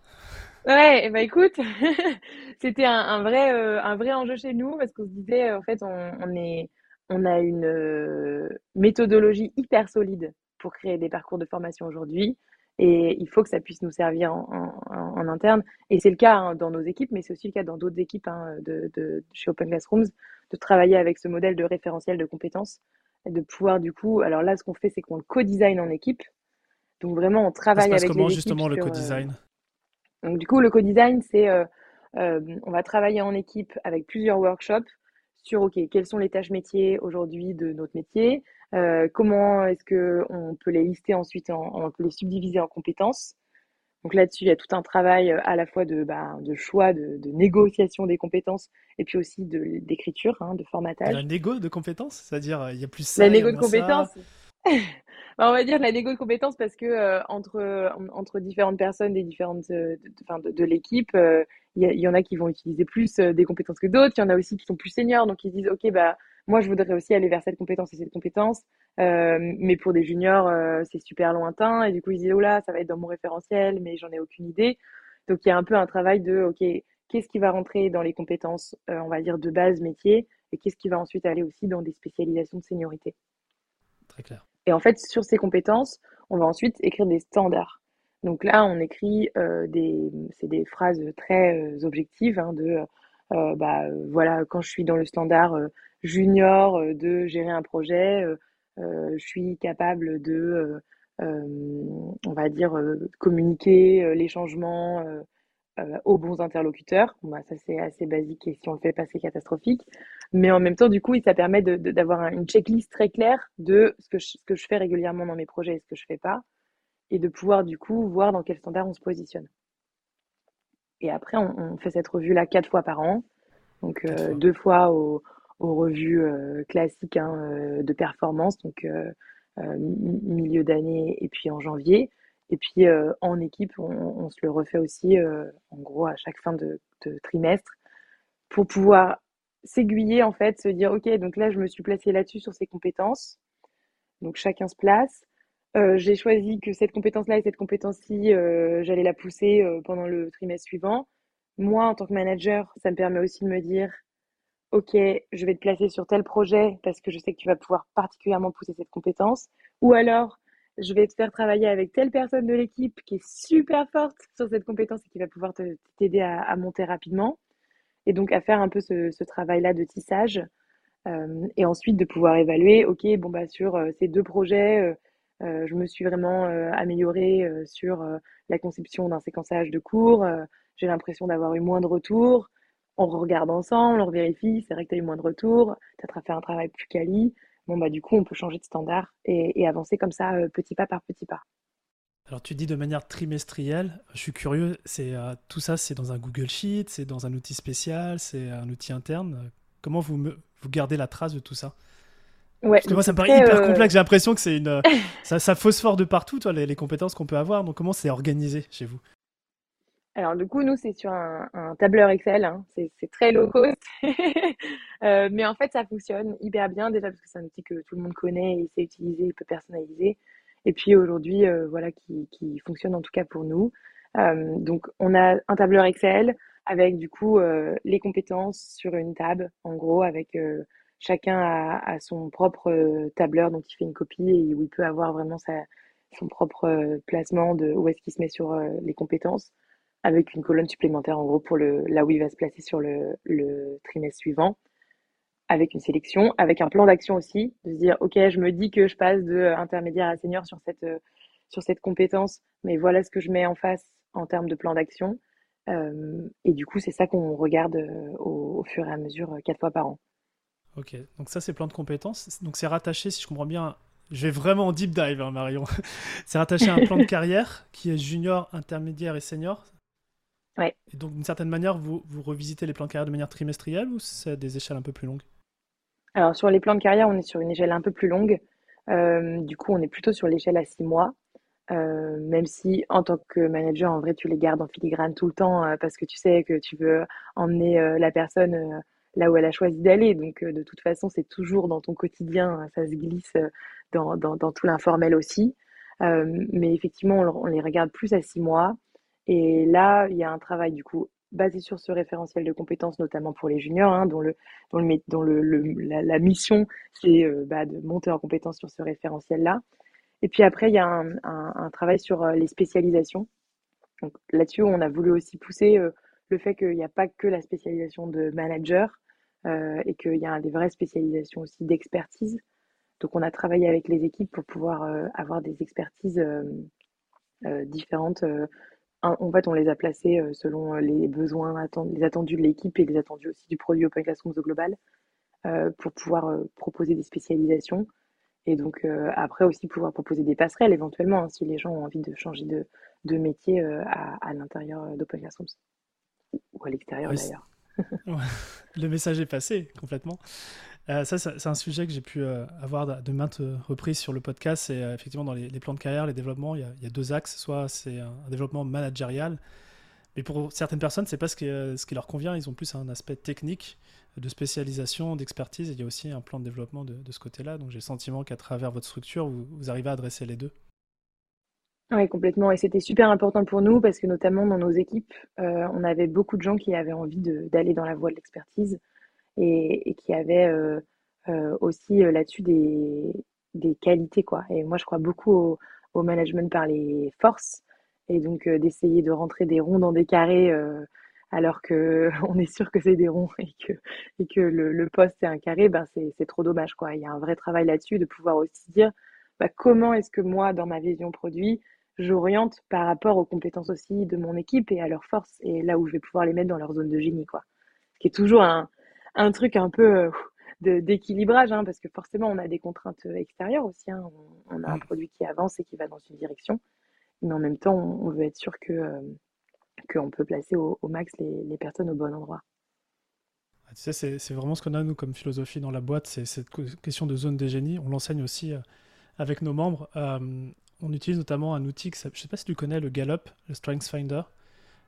Speaker 1: Ouais, et bah écoute, c'était un, un vrai, euh, un vrai enjeu chez nous parce qu'on se disait, en fait, on, on est, on a une euh, méthodologie hyper solide pour créer des parcours de formation aujourd'hui. Et il faut que ça puisse nous servir en, en, en interne. Et c'est le cas hein, dans nos équipes, mais c'est aussi le cas dans d'autres équipes hein, de, de, chez Open Classrooms, de travailler avec ce modèle de référentiel de compétences, et de pouvoir du coup, alors là, ce qu'on fait, c'est qu'on le co-design en équipe. Donc vraiment, on travaille
Speaker 2: ça se passe
Speaker 1: avec
Speaker 2: comment
Speaker 1: les
Speaker 2: justement le co-design
Speaker 1: euh, Donc du coup, le co-design, c'est euh, euh, on va travailler en équipe avec plusieurs workshops sur ok, quelles sont les tâches métiers aujourd'hui de notre métier, euh, comment est-ce que on peut les lister ensuite, en, on peut les subdiviser en compétences. Donc là-dessus, il y a tout un travail à la fois de, bah, de choix, de, de, négociation des compétences, et puis aussi d'écriture, hein, de formatage.
Speaker 2: La négo de compétences, c'est-à-dire il y a plus ça,
Speaker 1: la
Speaker 2: négo
Speaker 1: de compétences. On va dire la négo de compétences parce que euh, entre, entre différentes personnes des différentes, euh, de, de, l'équipe, il euh, y, en a qui vont utiliser plus euh, des compétences que d'autres. Il y en a aussi qui sont plus seniors, donc ils disent ok bah moi je voudrais aussi aller vers cette compétence et cette compétence, euh, mais pour des juniors euh, c'est super lointain et du coup ils disent oh là ça va être dans mon référentiel, mais j'en ai aucune idée. Donc il y a un peu un travail de ok qu'est-ce qui va rentrer dans les compétences, on va dire de base métier, et qu'est-ce qui va ensuite aller aussi dans des spécialisations de seniorité.
Speaker 2: Très clair.
Speaker 1: Et en fait, sur ces compétences, on va ensuite écrire des standards. Donc là, on écrit euh, des, c'est des phrases très euh, objectives hein, de, euh, bah voilà, quand je suis dans le standard euh, junior de gérer un projet, je suis capable de, on va dire, communiquer les changements euh, aux bons interlocuteurs. Bon, bah, ça, c'est assez basique et si on le fait pas, c'est catastrophique. Mais en même temps, du coup, ça permet d'avoir une checklist très claire de ce que, je, ce que je fais régulièrement dans mes projets et ce que je fais pas. Et de pouvoir, du coup, voir dans quel standard on se positionne. Et après, on, on fait cette revue-là quatre fois par an. Donc, euh, fois. deux fois aux, aux revues euh, classiques hein, euh, de performance, donc milieu d'année et puis en janvier. Et puis euh, en équipe, on, se le refait aussi, euh, en gros, à chaque fin de, de trimestre, pour pouvoir s'aiguiller, en fait, se dire, OK, donc là, je me suis placée là-dessus sur ces compétences. Donc chacun se place. Euh, j'ai choisi que cette compétence-là et cette compétence-ci, j'allais la pousser pendant le trimestre suivant. Moi, en tant que manager, ça me permet aussi de me dire, OK, je vais te placer sur tel projet parce que je sais que tu vas pouvoir particulièrement pousser cette compétence. Ou alors, je vais te faire travailler avec telle personne de l'équipe qui est super forte sur cette compétence et qui va pouvoir t'aider à, monter rapidement. Et donc à faire un peu ce, travail-là de tissage. Euh, et ensuite de pouvoir évaluer, ok, bon bah sur euh, ces deux projets, euh, je me suis vraiment améliorée sur la conception d'un séquençage de cours. J'ai l'impression d'avoir eu moins de retours. On regarde ensemble, on vérifie, c'est vrai que tu as eu moins de retours, tu as fait un travail plus quali bon bah du coup on peut changer de standard et, et avancer comme ça euh, petit pas par petit pas.
Speaker 2: Alors tu dis de manière trimestrielle, je suis curieux, c'est euh, tout ça c'est dans un Google Sheet, c'est dans un outil spécial, c'est un outil interne. Comment vous me, vous gardez la trace de tout ça?
Speaker 1: Ouais,
Speaker 2: Parce que moi ça me paraît hyper euh... complexe, j'ai l'impression que c'est une ça, ça phosphore de partout toi les, les compétences qu'on peut avoir. Donc comment c'est organisé chez vous?
Speaker 1: Alors du coup, nous, c'est sur un, un, tableur Excel, hein. c'est très low cost, euh, mais en fait, ça fonctionne hyper bien déjà parce que c'est un outil que tout le monde connaît et sait utiliser, il peut personnaliser. et puis aujourd'hui, voilà, qui, qui, fonctionne en tout cas pour nous. donc, on a un tableur Excel avec du coup les compétences sur une table, en gros, avec chacun a, son propre tableur dont il fait une copie et où il peut avoir vraiment sa, son propre placement de où est-ce qu'il se met sur les compétences avec une colonne supplémentaire en gros pour le, là où il va se placer sur le, trimestre suivant, avec une sélection, avec un plan d'action aussi, de se dire ok je me dis que je passe de intermédiaire à senior sur cette, sur cette compétence, mais voilà ce que je mets en face en termes de plan d'action. Euh, et du coup c'est ça qu'on regarde au, au, fur et à mesure quatre fois par an.
Speaker 2: Ok, donc ça c'est plan de compétences, donc c'est rattaché si je comprends bien je vais vraiment en deep dive, hein, Marion. c'est rattaché à un plan de carrière qui est junior, intermédiaire et senior.
Speaker 1: Ouais.
Speaker 2: Et donc, d'une certaine manière, vous, vous revisitez les plans de carrière de manière trimestrielle ou c'est des échelles un peu plus longues?
Speaker 1: Alors, sur les plans de carrière, on est sur une échelle un peu plus longue. Euh, du coup, on est plutôt sur l'échelle à six mois. Euh, même si en tant que manager, en vrai, tu les gardes en filigrane tout le temps euh, parce que tu sais que tu veux emmener la personne là où elle a choisi d'aller. Donc, de toute façon, c'est toujours dans ton quotidien, ça se glisse dans, dans, dans tout l'informel aussi. mais effectivement, on, on, les regarde plus à six mois. Et là, il y a un travail du coup basé sur ce référentiel de compétences, notamment pour les juniors, hein, dont, le, dont, le, la, mission, c'est euh, bah, de monter en compétence sur ce référentiel-là. Et puis après, il y a un, un, travail sur euh, les spécialisations. Donc là-dessus, on a voulu aussi pousser euh, le fait qu'il n'y a pas que la spécialisation de manager et qu'il y a des vraies spécialisations aussi d'expertise. Donc on a travaillé avec les équipes pour pouvoir avoir des expertises différentes en fait, on les a placés euh, selon euh, les besoins, les attendus de l'équipe et les attendus aussi du produit Open Classrooms au global euh, pour pouvoir proposer des spécialisations. Et donc, après aussi pouvoir proposer des passerelles éventuellement hein, si les gens ont envie de changer de, de métier à, l'intérieur d'Open Classrooms ou à l'extérieur d'ailleurs.
Speaker 2: Le message est passé complètement. Euh, ça, c'est un sujet que j'ai pu euh, avoir de, maintes reprises sur le podcast. C'est euh, effectivement dans les, plans de carrière, les développements, il y a, deux axes. Soit c'est un, développement managérial, mais pour certaines personnes, c'est pas ce qui, leur convient. Ils ont plus un aspect technique, de spécialisation, d'expertise. Il y a aussi un plan de développement de, ce côté-là. Donc j'ai le sentiment qu'à travers votre structure, vous, arrivez à adresser les deux.
Speaker 1: Oui, complètement. Et c'était super important pour nous parce que notamment dans nos équipes, on avait beaucoup de gens qui avaient envie d'aller dans la voie de l'expertise et, qui avait euh, euh, aussi euh, là-dessus des, des qualités. Quoi. Et moi, je crois beaucoup au, management par les forces et donc d'essayer de rentrer des ronds dans des carrés alors que on est sûr que c'est des ronds et que, et que le, poste est un carré, ben c'est trop dommage. Quoi. Il y a un vrai travail là-dessus de pouvoir aussi dire bah, comment est-ce que moi, dans ma vision produit, j'oriente par rapport aux compétences aussi de mon équipe et à leurs forces et là où je vais pouvoir les mettre dans leur zone de génie. Quoi. Ce qui est toujours un, un truc un peu euh, d'équilibrage, hein, parce que forcément, on a des contraintes euh, extérieures aussi. Hein. On, a un produit qui avance et qui va dans une direction, mais en même temps, on, veut être sûr que euh, qu'on peut placer au, max les, personnes au bon endroit.
Speaker 2: Ah, tu sais, c'est vraiment ce qu'on a, nous, comme philosophie dans la boîte, c'est cette question de zone des génies. On l'enseigne aussi avec nos membres. on utilise notamment un outil, que je ne sais pas si tu connais, le Gallup, le Strength Finder,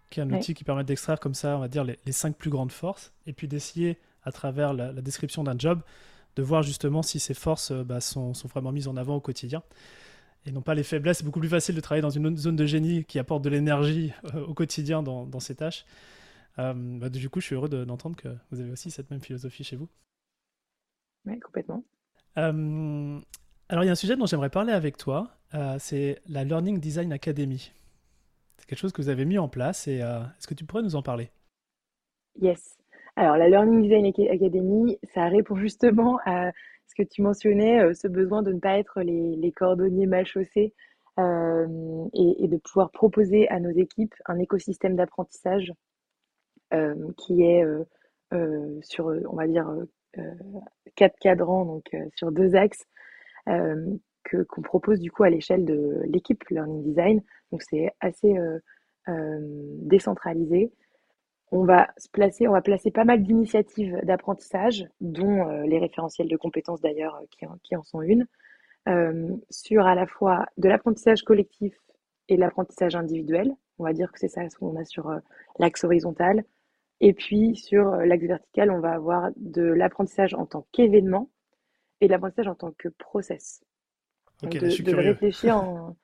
Speaker 2: qui est un outil qui permet d'extraire comme ça, on va dire, les, les cinq plus grandes forces, et puis d'essayer à travers la, description d'un job, de voir justement si ces forces euh, bah, sont, vraiment mises en avant au quotidien et non pas les faiblesses. C'est beaucoup plus facile de travailler dans une zone de génie qui apporte de l'énergie euh, au quotidien dans, dans ses tâches. Euh, bah, du coup, je suis heureux d'entendre que vous avez aussi cette même philosophie chez vous.
Speaker 1: Oui, complètement.
Speaker 2: alors, il y a un sujet dont j'aimerais parler avec toi, c'est la Learning Design Academy. C'est quelque chose que vous avez mis en place et est-ce que tu pourrais nous en parler?
Speaker 1: Yes. Alors, la Learning Design Academy, ça répond justement à ce que tu mentionnais, euh, ce besoin de ne pas être les, cordonniers mal chaussés euh, et, de pouvoir proposer à nos équipes un écosystème d'apprentissage euh, qui est sur, on va dire, quatre cadrans, donc sur deux axes, que qu'on propose du coup à l'échelle de l'équipe Learning Design. Donc, c'est assez décentralisé on va se placer, on va placer pas mal d'initiatives d'apprentissage, dont euh, les référentiels de compétences d'ailleurs euh, qui, en sont une, euh, sur à la fois de l'apprentissage collectif et l'apprentissage individuel. On va dire que c'est ça ce qu'on a sur l'axe horizontal. Et puis sur l'axe vertical, on va avoir de l'apprentissage en tant qu'événement et de l'apprentissage en tant que process. De, de le réfléchir en,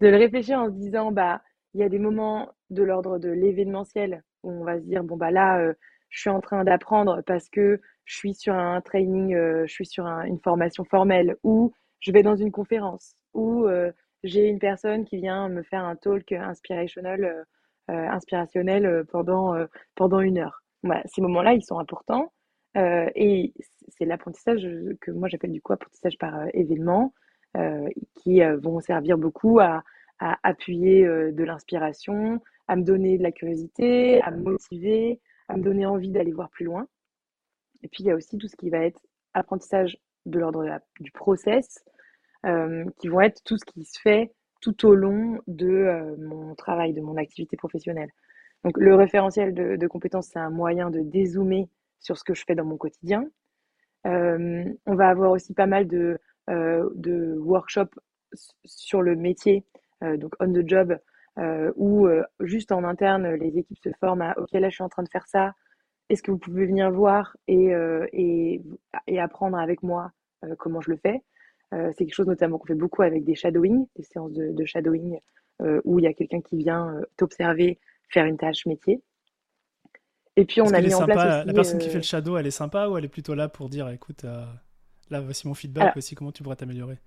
Speaker 1: de le réfléchir en se disant, bah, il y a des moments de l'ordre de l'événementiel on va se dire, bon, bah là, euh, je suis en train d'apprendre parce que je suis sur un training, euh, je suis sur un- une formation formelle, ou je vais dans une conférence, ou euh, j'ai une personne qui vient me faire un talk inspirational, inspirationnel pendant, pendant une heure. Ces moments-là, ils sont importants. et c'est l'apprentissage que moi j'appelle du coup apprentissage par événement, qui vont servir beaucoup à à appuyer de l'inspiration, à me donner de la curiosité, à me motiver, à me donner envie d'aller voir plus loin. Et puis, il y a aussi tout ce qui va être apprentissage de l'ordre du process, euh, qui vont être tout ce qui se fait tout au long de euh, mon travail, de mon activité professionnelle. Donc, le référentiel de, compétences, c'est un moyen de dézoomer sur ce que je fais dans mon quotidien. Euh, on va avoir aussi pas mal de, workshops sur le métier, donc on the job, euh, où euh, juste en interne, les équipes se forment à OK, là je suis en train de faire ça, est-ce que vous pouvez venir voir et, euh, et, et apprendre avec moi euh, comment je le fais? C'est quelque chose notamment qu'on fait beaucoup avec des shadowing, des séances de, de shadowing où il y a quelqu'un qui vient t'observer faire une tâche métier. Et puis on a mis en place
Speaker 2: la
Speaker 1: aussi
Speaker 2: personne qui fait le shadow, elle est sympa ou elle est plutôt là pour dire, écoute, là voici mon feedback,
Speaker 1: alors,
Speaker 2: voici comment tu pourrais t'améliorer?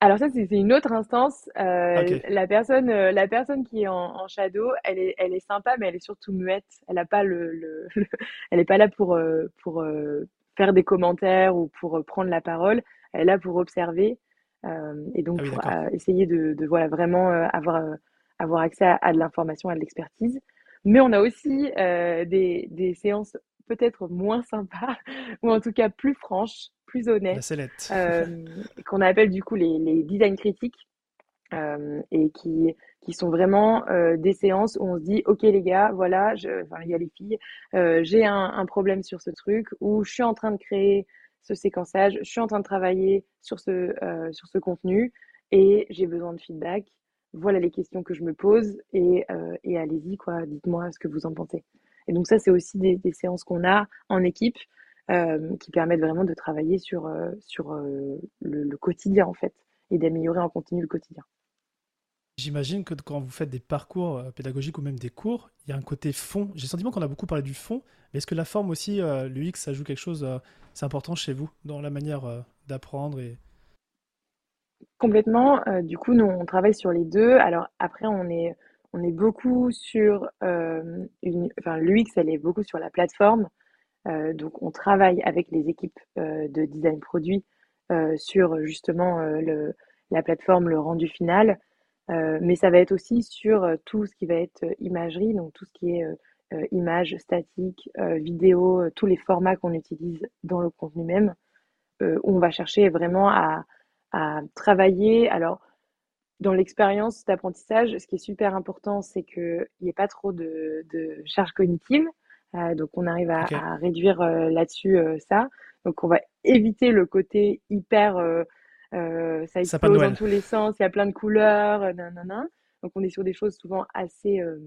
Speaker 1: Alors ça, c'est une autre instance.
Speaker 2: Ah,
Speaker 1: Euh, la personne, euh, la personne qui est en, en shadow, elle est, elle est sympa, mais elle est surtout muette. Elle a pas le, le, le- elle est pas là pour, euh, pour faire des commentaires ou pour prendre la parole. Elle est là pour observer euh, et
Speaker 2: ah
Speaker 1: donc
Speaker 2: oui,
Speaker 1: pour essayer de, de voilà vraiment euh, avoir euh, avoir accès à, à de l'information, à de l'expertise. Mais on a aussi euh, des, des séances peut-être moins sympas ou en tout cas plus franches, plus
Speaker 2: sellette.
Speaker 1: euh, qu'on appelle du coup les, les design critiques euh, et qui, qui sont vraiment euh, des séances où on se dit ok les gars voilà je, enfin il y a les filles euh, j'ai un, un problème sur ce truc ou je suis en train de créer ce séquençage je suis en train de travailler sur ce euh, sur ce contenu et j'ai besoin de feedback voilà les questions que je me pose et, et allez-y quoi dites-moi ce que vous en pensez et donc ça c'est aussi des, des séances qu'on a en équipe qui permettent vraiment de travailler sur, euh, sur euh, le, le quotidien en fait et d'améliorer en continu le quotidien.
Speaker 2: J'imagine que quand vous faites des parcours euh, pédagogiques ou même des cours, il y a un côté fond. J'ai le sentiment qu'on a beaucoup parlé du fond, mais est-ce que la forme aussi, euh, l'UX, ça joue quelque chose, euh, c'est important chez vous dans la manière euh, d'apprendre et...
Speaker 1: Complètement. euh, du coup, nous, on travaille sur les deux. Alors après, on est, on est beaucoup sur euh, une, enfin, l'UX, elle est beaucoup sur la plateforme. Euh, donc, on travaille avec les équipes euh, de design produit euh, sur justement la plateforme, le rendu final. Mais ça va être aussi sur tout ce qui va être imagerie, donc tout ce qui est euh, euh, image statique, euh, vidéo, euh, tous les formats qu'on utilise dans le contenu même, on va chercher vraiment à, à travailler. Alors, dans l'expérience d'apprentissage, ce qui est super important, c'est qu'il n'y ait pas trop de, de charge cognitive. Euh, donc, on arrive à, réduire euh, là-dessus euh, ça. Donc, on va éviter le côté hyper, euh, ça explose dans tous les sens, il y a plein de couleurs, euh, nanana. Donc, on est sur des choses souvent assez, euh,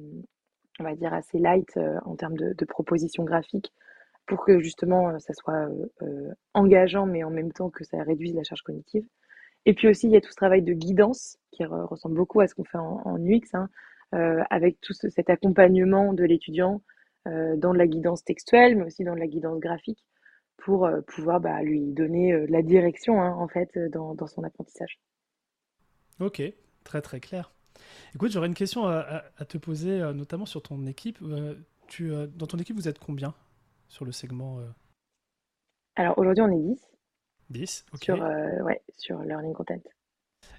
Speaker 1: on va dire, assez light en termes de, de propositions graphiques pour que justement ça soit engageant, mais en même temps que ça réduise la charge cognitive. Et puis aussi, il y a tout ce travail de guidance qui re- ressemble beaucoup à ce qu'on fait en, en UX, hein, avec tout ce- cet accompagnement de l'étudiant dans de la guidance textuelle, mais aussi dans de la guidance graphique, pour euh, pouvoir bah, lui donner euh, de la direction hein, en fait euh, dans, dans son apprentissage.
Speaker 2: Ok, très très clair. Écoute, j'aurais une question à, à- à te poser, euh, notamment sur ton équipe. Euh, tu, euh, dans ton équipe, vous êtes combien sur le segment euh,
Speaker 1: Alors aujourd'hui, on est 10
Speaker 2: 10? Ok.
Speaker 1: sur, euh, ouais, sur Learning Content.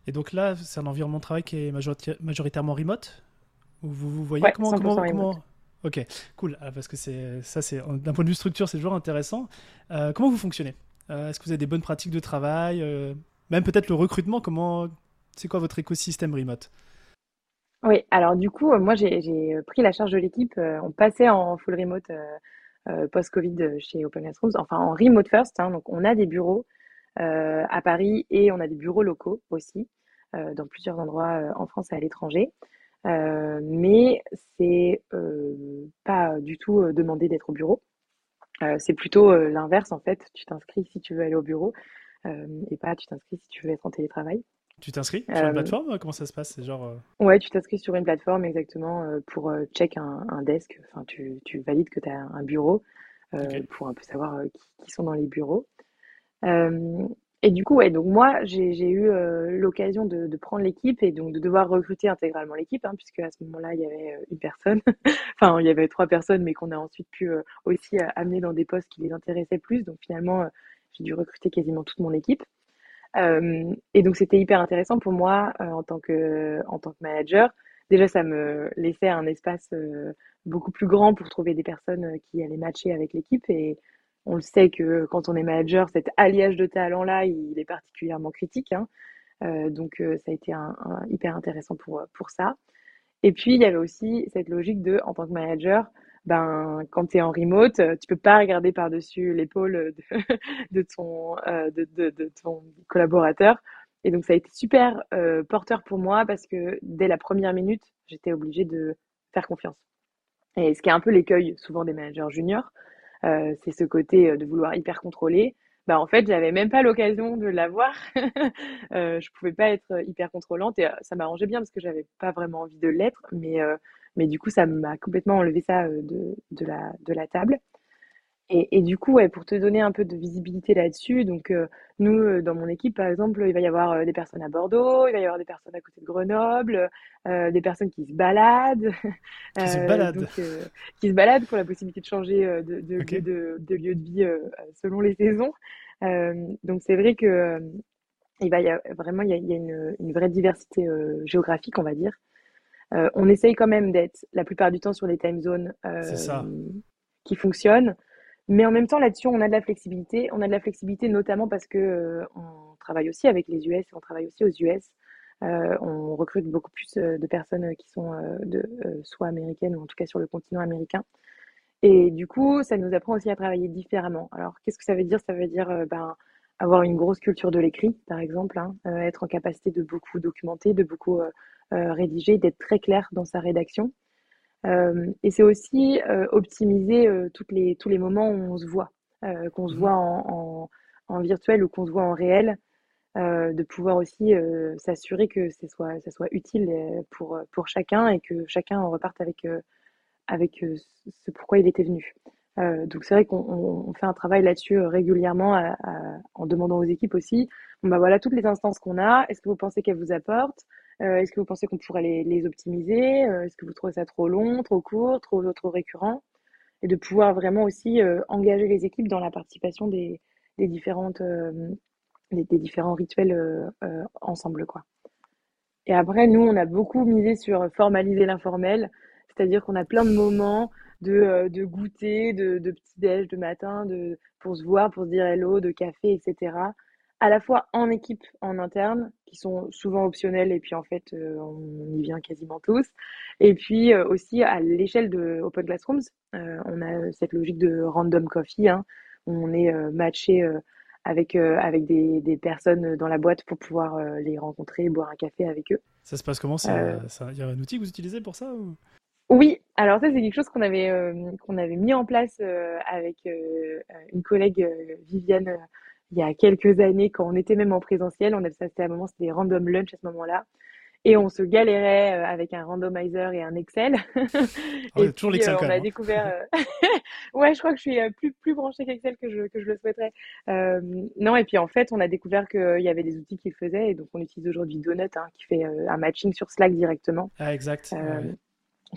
Speaker 2: Et donc là, c'est un environnement de travail qui est majorita- majoritairement remote? Ou vous vous voyez
Speaker 1: Ouais,
Speaker 2: comment,
Speaker 1: 100%
Speaker 2: comment,
Speaker 1: remote.
Speaker 2: comment... Ok, cool. Ah, parce que c'est ça, c'est d'un point de vue structure, c'est toujours intéressant. Euh, comment vous fonctionnez? Euh, est-ce que vous avez des bonnes pratiques de travail? euh, même peut-être le recrutement, comment... C'est quoi votre écosystème remote?
Speaker 1: Oui, alors du coup, moi j'ai pris la charge de l'équipe. on passait en full remote post-Covid chez Open Classrooms, enfin en remote first. hein, donc on a des bureaux à Paris et on a des bureaux locaux aussi dans plusieurs endroits en France et à l'étranger. Euh, mais c'est euh, pas du tout euh, demandé d'être au bureau. C'est plutôt l'inverse en fait. Tu t'inscris si tu veux aller au bureau et pas tu t'inscris si tu veux être en télétravail.
Speaker 2: Tu t'inscris sur une plateforme Comment ça se passe? C'est genre.
Speaker 1: Ouais, tu t'inscris sur une plateforme exactement pour check un, desk. Enfin, tu, tu valides que tu as un bureau pour un peu savoir qui, sont dans les bureaux. Et du coup, ouais, donc moi, j'ai eu euh, l'occasion de, prendre l'équipe et donc de devoir recruter intégralement l'équipe, hein, puisque à ce moment-là, il y avait euh, une personne, enfin, il y avait trois personnes, mais qu'on a ensuite pu euh, aussi amener dans des postes qui les intéressaient plus. Donc finalement, j'ai dû recruter quasiment toute mon équipe. et donc c'était hyper intéressant pour moi en tant que en tant que manager. Déjà, ça me laissait un espace beaucoup plus grand pour trouver des personnes qui allaient matcher avec l'équipe et on le sait que quand on est manager, cet alliage de talents-là, il est particulièrement critique. Hein. Euh, donc, euh, ça a été un, hyper intéressant pour, pour ça. Et puis, il y avait aussi cette logique de, en tant que manager, ben, quand tu es en remote, tu peux pas regarder par-dessus l'épaule de, ton, euh, de, ton collaborateur. Et donc, ça a été super porteur pour moi parce que dès la première minute, j'étais obligée de faire confiance. Et ce qui est un peu l'écueil souvent des managers juniors, euh, c'est ce côté euh, de vouloir hyper contrôler. Bah, en fait, j'avais même pas l'occasion de l'avoir. euh, je pouvais pas être hyper contrôlante et euh, ça m'arrangeait bien parce que j'avais pas vraiment envie de l'être, mais mais du coup, ça m'a complètement enlevé ça de, de la de la table. Et, du coup, ouais, pour te donner un peu de visibilité là-dessus, donc euh, nous, euh, dans mon équipe, par exemple, il va y avoir euh, des personnes à Bordeaux, il va y avoir des personnes à côté de Grenoble, des personnes qui se baladent,
Speaker 2: qui se baladent,
Speaker 1: qui se baladent pour la possibilité de changer de, de, de, de lieu de vie selon les saisons. donc c'est vrai que il va y avoir, vraiment il y a, il y a une, une, vraie diversité géographique, on va dire. on essaye quand même d'être la plupart du temps sur les time zones qui fonctionnent. Mais en même temps, là-dessus, on a de la flexibilité. On a de la flexibilité notamment parce que euh, on travaille aussi avec les US, on travaille aussi aux US. Euh, on recrute beaucoup plus euh, de personnes qui sont soit américaines ou en tout cas sur le continent américain. Et du coup, ça nous apprend aussi à travailler différemment. Alors, qu'est-ce que ça veut dire? Ça veut dire ben, avoir une grosse culture de l'écrit, par exemple, hein, être en capacité de beaucoup documenter, de beaucoup rédiger, d'être très clair dans sa rédaction. Et c'est aussi optimiser toutes les, tous les moments où on se voit, qu'on se mmh voit en, en, virtuel ou qu'on se voit en réel, de pouvoir aussi s'assurer que ce soit, ça soit utile pour, pour chacun et que chacun en reparte avec, avec ce pourquoi il était venu. donc c'est vrai qu'on fait un travail là-dessus régulièrement en demandant aux équipes aussi, bon bah voilà toutes les instances qu'on a, est-ce que vous pensez qu'elles vous apportent est-ce que vous pensez qu'on pourrait les, optimiser? Euh, Est-ce que vous trouvez ça trop long, trop court, trop, récurrent? Et de pouvoir vraiment aussi euh, engager les équipes dans la participation des, différents rituels ensemble. Quoi. Et après, nous, on a beaucoup misé sur formaliser l'informel, c'est-à-dire qu'on a plein de moments de, goûter, de, de petit-déj, de matin, pour se voir, pour se dire hello, de café, etc à la fois en équipe, en interne, qui sont souvent optionnels, et puis en fait, euh, on y vient quasiment tous. Et puis euh, aussi à l'échelle de Open Classrooms, euh, on a cette logique de random coffee, hein, où on est matché avec, avec des, des, personnes dans la boîte pour pouvoir les rencontrer, boire un café avec eux.
Speaker 2: Ça se passe comment? Il y a un outil que vous utilisez pour ça
Speaker 1: Oui, alors ça c'est quelque chose qu'on avait, qu'on avait mis en place avec une collègue, Viviane il y a quelques années, quand on était même en présentiel, on avait ça, c'était à un moment, c'était des random lunch à ce moment-là. Et on se galérait euh, avec un randomizer et un Excel.
Speaker 2: Ah et toujours l'Excel,
Speaker 1: euh, on a découvert. Euh, ouais, je crois que je suis plus plus branchée qu'Excel que je que je le souhaiterais. non, et puis en fait, on a découvert qu'il y avait des outils qui le faisaient, et donc on utilise aujourd'hui Donut, hein, qui fait un matching sur Slack directement.
Speaker 2: Ah, exact.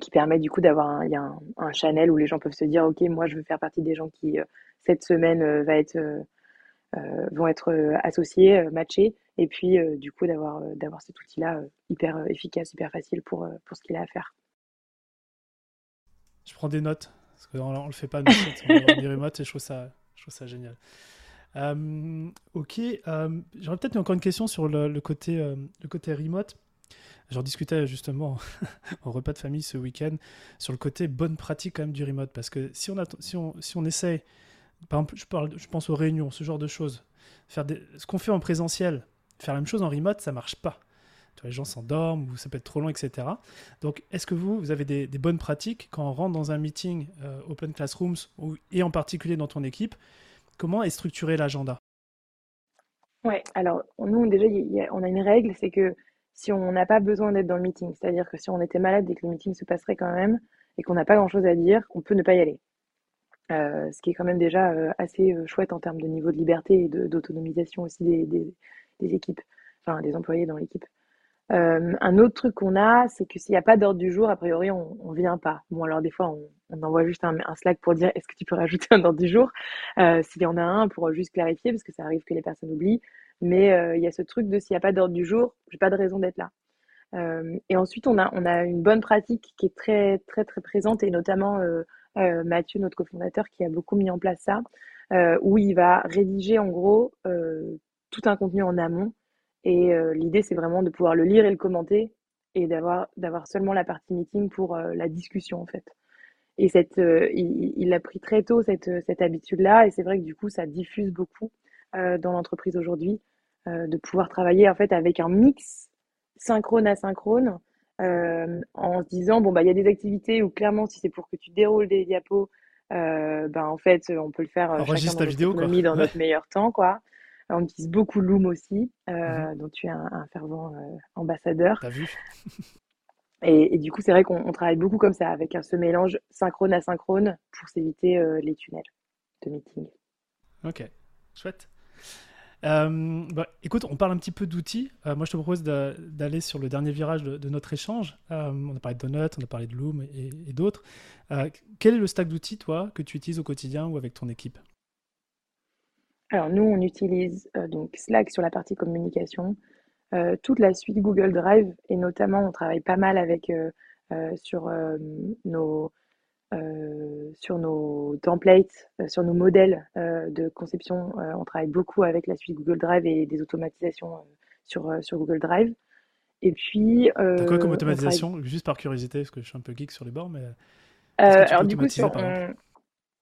Speaker 1: Qui permet du coup d'avoir un, un, un, channel où les gens peuvent se dire, ok, moi je veux faire partie des gens qui cette semaine va être euh, vont être euh, associés, euh, matchés, et puis du coup d'avoir d'avoir cet outil-là hyper efficace, hyper facile pour, pour ce qu'il a à faire.
Speaker 2: Je prends des notes, parce qu'on ne le fait pas nous, on est remote et je trouve ça, je trouve ça génial. ok, j'aurais peut-être encore une question sur le, côté, le côté remote. J'en discutais justement au repas de famille ce week-end sur le côté bonne pratique quand même du remote. Parce que si on, si on, si on essaie par exemple, je, pense aux réunions, ce genre de choses. Faire ce qu'on fait en présentiel, faire la même chose en remote, ça marche pas. les gens s'endorment ou ça peut être trop long, etc. Donc, est-ce que vous, avez des, bonnes pratiques quand on rentre dans un meeting euh, Open Classrooms et en particulier dans ton équipe Comment est structuré l'agenda?
Speaker 1: Ouais, alors nous, déjà, on a une règle, c'est que si on n'a pas besoin d'être dans le meeting, c'est-à-dire que si on était malade et que le meeting se passerait quand même et qu'on n'a pas grand-chose à dire, on peut ne pas y aller. Euh, ce qui est quand même déjà euh, assez euh, chouette en termes de niveau de liberté et d'autonomisation aussi des, des- équipes, enfin des employés dans l'équipe. Un autre truc qu'on a, c'est que s'il n'y a pas d'ordre du jour, a priori, on, on vient pas. Bon, alors des fois, on, envoie juste un, Slack pour dire est-ce que tu peux rajouter un ordre du jour? S'il y en a un, pour juste clarifier, parce que ça arrive que les personnes oublient. Mais il y a ce truc de s'il n'y a pas d'ordre du jour, j'ai pas de raison d'être là. Et ensuite, on a, on a une bonne pratique qui est très, très, très présente, et notamment Mathieu, notre cofondateur, qui a beaucoup mis en place ça, euh, où il va rédiger en gros euh, tout un contenu en amont. Et euh, l'idée, c'est vraiment de pouvoir le lire et le commenter, et d'avoir, d'avoir seulement la partie meeting pour euh, la discussion, en fait. Et cette, euh, il, a pris très tôt cette, cette habitude-là, et c'est vrai que du coup, ça diffuse beaucoup euh, dans l'entreprise aujourd'hui, euh, de pouvoir travailler en fait avec un mix synchrone asynchrone, euh, en se disant bon bah il y a des activités où clairement si c'est pour que tu déroules des diapos, euh, ben en fait on peut le faire euh,
Speaker 2: Enregistre ta vidéo, quoi.
Speaker 1: dans
Speaker 2: Ouais.
Speaker 1: notre meilleur temps quoi. On utilise beaucoup Loom aussi,
Speaker 2: Mhm.
Speaker 1: euh, dont tu es un, un fervent ambassadeur.
Speaker 2: T'as vu?
Speaker 1: Et, et du coup, c'est vrai qu'on on travaille beaucoup comme ça, avec ce mélange synchrone asynchrone pour s'éviter les tunnels de meeting.
Speaker 2: Ok, chouette. Euh, bah, écoute, on parle un petit peu d'outils. Euh, moi, je te propose d'aller sur le dernier virage de, notre échange. Euh, on a parlé de Donut, on a parlé de Loom et, et d'autres. Quel est le stack d'outils, toi, que tu utilises au quotidien ou avec ton équipe?
Speaker 1: Alors nous, on utilise donc Slack sur la partie communication, toute la suite Google Drive, et notamment on travaille pas mal avec sur nos sur nos templates, euh, sur nos modèles euh, de conception. Euh, on travaille beaucoup avec la suite Google Drive et des automatisations euh, sur, euh, sur Google Drive. Et puis,
Speaker 2: T'as quoi comme
Speaker 1: euh, travaille.
Speaker 2: automatisation? Juste par curiosité, parce que je suis un peu geek sur les bords, mais
Speaker 1: Euh, alors du coup, sur,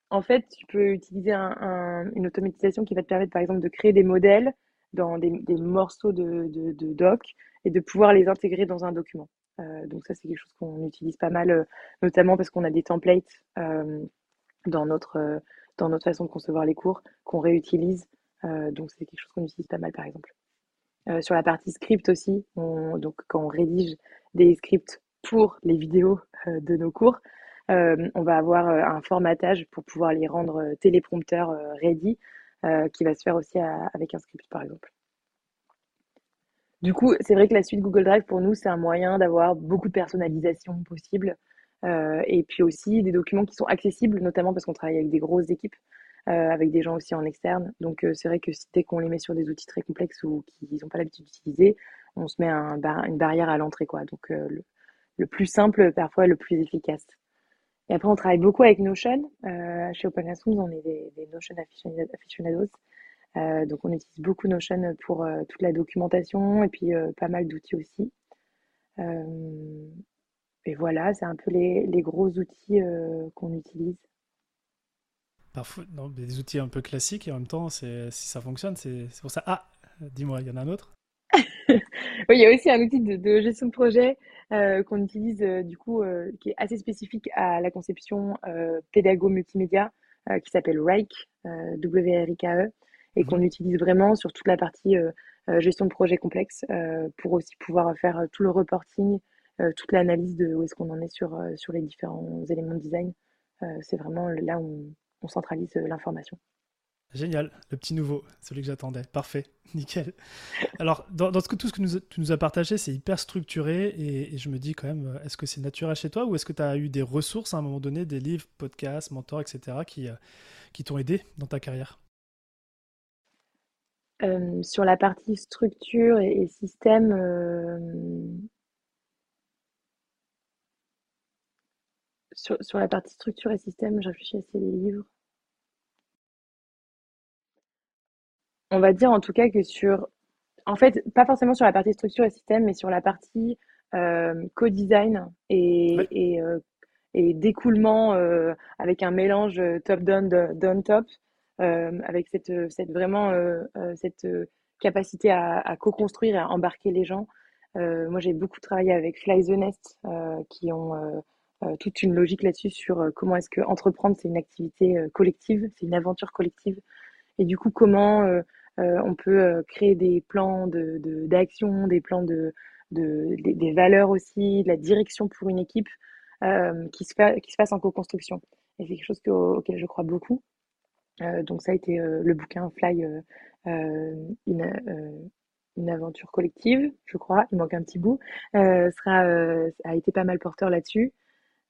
Speaker 1: en fait, tu peux utiliser un- un- une automatisation qui va te permettre, par exemple, de créer des modèles dans des, des morceaux de, de, de doc et de pouvoir les intégrer dans un document. Euh, donc ça, c'est quelque chose qu'on utilise pas mal, euh, notamment parce qu'on a des templates euh, dans notre, dans notre façon de concevoir les cours qu'on réutilise. Donc c'est quelque chose qu'on utilise pas mal, par exemple. Sur la partie script aussi, on- donc quand on rédige des scripts pour les vidéos de nos cours, on va avoir un formatage pour pouvoir les rendre téléprompteurs ready, qui va se faire aussi avec un script par exemple. Du coup, c'est vrai que la suite Google Drive pour nous, c'est un moyen d'avoir beaucoup de personnalisation possible, euh, et puis aussi des documents qui sont accessibles, notamment parce qu'on travaille avec des grosses équipes, euh, avec des gens aussi en externe. Donc euh, c'est vrai que si, dès qu'on les met sur des outils très complexes ou qu'ils n'ont pas l'habitude d'utiliser, on se met une barrière à l'entrée, quoi. Donc le, plus simple, parfois le plus efficace. Et après, on travaille beaucoup avec Notion. Chez Open on est des, des Notion aficionados. Euh, donc, on utilise beaucoup Notion pour euh, toute la documentation et puis euh, pas mal d'outils aussi. Et voilà, c'est un peu les, les gros outils qu'on utilise.
Speaker 2: Parfois, non, des outils un peu classiques et en même temps, si ça fonctionne, c'est pour ça. Ah, dis-moi, il y en a un autre?
Speaker 1: Oui, il y a aussi un outil de, de gestion de projet euh, qu'on utilise euh, du coup, euh, qui est assez spécifique à la conception pédago multimédia, qui s'appelle Rike, W-R-I-K-E, et
Speaker 2: Mhm.
Speaker 1: qu'on utilise vraiment sur toute la partie euh, euh, gestion de projet complexe euh, pour aussi pouvoir faire tout le reporting, toute l'analyse de où est-ce qu'on en est sur, sur les différents éléments de design. C'est vraiment là où on, on centralise l'information.
Speaker 2: Génial, le petit nouveau, celui que j'attendais. Parfait, nickel. Alors, dans, dans ce que, tout ce que nous, tu nous as partagé, c'est hyper structuré et, et je me dis quand même, est-ce que c'est naturel chez toi ou est-ce que tu as eu des ressources à un moment donné, des livres, podcasts, mentors, etc., qui, qui t'ont aidé dans ta carrière?
Speaker 1: Euh, sur la partie structure et, et système, euh, sur, sur la partie structure et système, je réfléchis à ces livres. On va dire en tout cas que sur, en fait, pas forcément sur la partie structure et système, mais sur la partie euh, co-design
Speaker 2: Ouais.
Speaker 1: et, et, et d'écoulement avec un mélange top-down, de- down-top, euh, avec cette, euh, vraiment euh, euh, cette euh, capacité à, co-construire et à embarquer les gens. Euh, moi, j'ai beaucoup travaillé avec Fly the Nest, euh, qui ont euh, euh, toute une logique là-dessus sur euh, comment est-ce que entreprendre, c'est une activité euh, collective, c'est une aventure collective et du coup, comment euh, on peut créer des plans d'action, de, des plans de, de, des, valeurs aussi, de la direction pour une équipe qui, se fait, qui se passe en co-construction. Et c'est quelque chose auquel je crois beaucoup. Donc ça a été le bouquin Fly, une, une aventure collective, je crois, il manque un petit bout, sera, a été pas mal porteur là-dessus.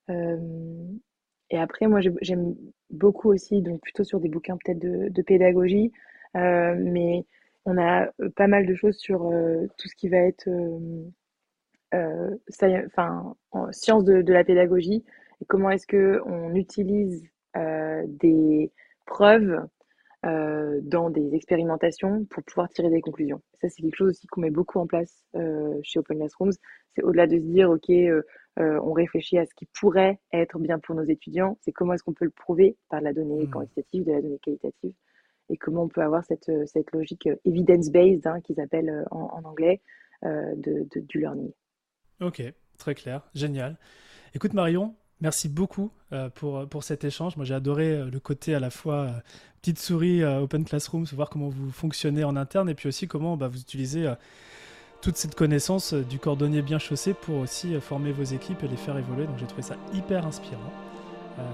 Speaker 1: et après, moi, j'aime beaucoup aussi, donc plutôt sur des bouquins peut-être de, pédagogie, mais on a pas mal de choses sur tout ce qui va être enfin, en sciences de, de, la pédagogie et comment est-ce que on utilise des preuves euh, dans des expérimentations pour pouvoir tirer des conclusions. Ça, c'est quelque chose aussi qu'on met beaucoup en place euh, chez Open Classrooms. C'est au-delà de se dire, OK, euh, on réfléchit à ce qui pourrait être bien pour nos étudiants, c'est comment est-ce qu'on peut le prouver par de la donnée mmh. quantitative, de la donnée qualitative, et comment on peut avoir cette, cette logique evidence-based, hein, qu'ils appellent en, en anglais, de, de, du learning.
Speaker 2: Ok, très clair, génial. Écoute Marion, Merci beaucoup euh, pour, pour cet échange. Moi, j'ai adoré euh, le côté à la fois euh, petite souris Open Classroom, voir comment vous fonctionnez en interne et puis aussi comment bah, vous utilisez toute cette connaissance du cordonnier bien chaussé pour aussi former vos équipes et les faire évoluer. Donc, j'ai trouvé ça hyper inspirant.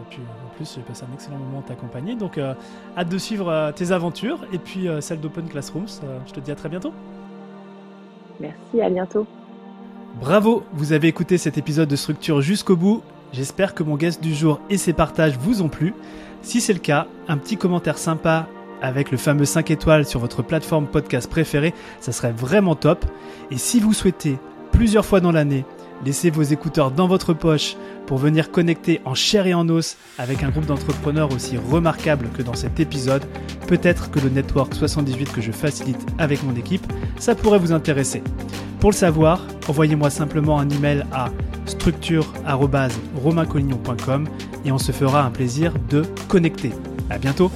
Speaker 2: puis en plus, j'ai passé un excellent moment t'accompagner. Donc, hâte de suivre tes aventures et puis celle d'Open Classrooms. je te dis à très bientôt.
Speaker 1: Merci, à bientôt.
Speaker 2: Bravo, vous avez écouté cet épisode de Structure jusqu'au bout. J'espère que mon guest du jour et ses partages vous ont plu. Si c'est le cas, un petit commentaire sympa avec le fameux 5 étoiles sur votre plateforme podcast préférée, ça serait vraiment top. Et si vous souhaitez plusieurs fois dans l'année laisser vos écouteurs dans votre poche pour venir connecter en chair et en os avec un groupe d'entrepreneurs aussi remarquable que dans cet épisode, peut-être que le Network 78 que je facilite avec mon équipe, ça pourrait vous intéresser. Pour le savoir, envoyez-moi simplement un email à structure.romaincollignon.com et on se fera un plaisir de connecter. À bientôt!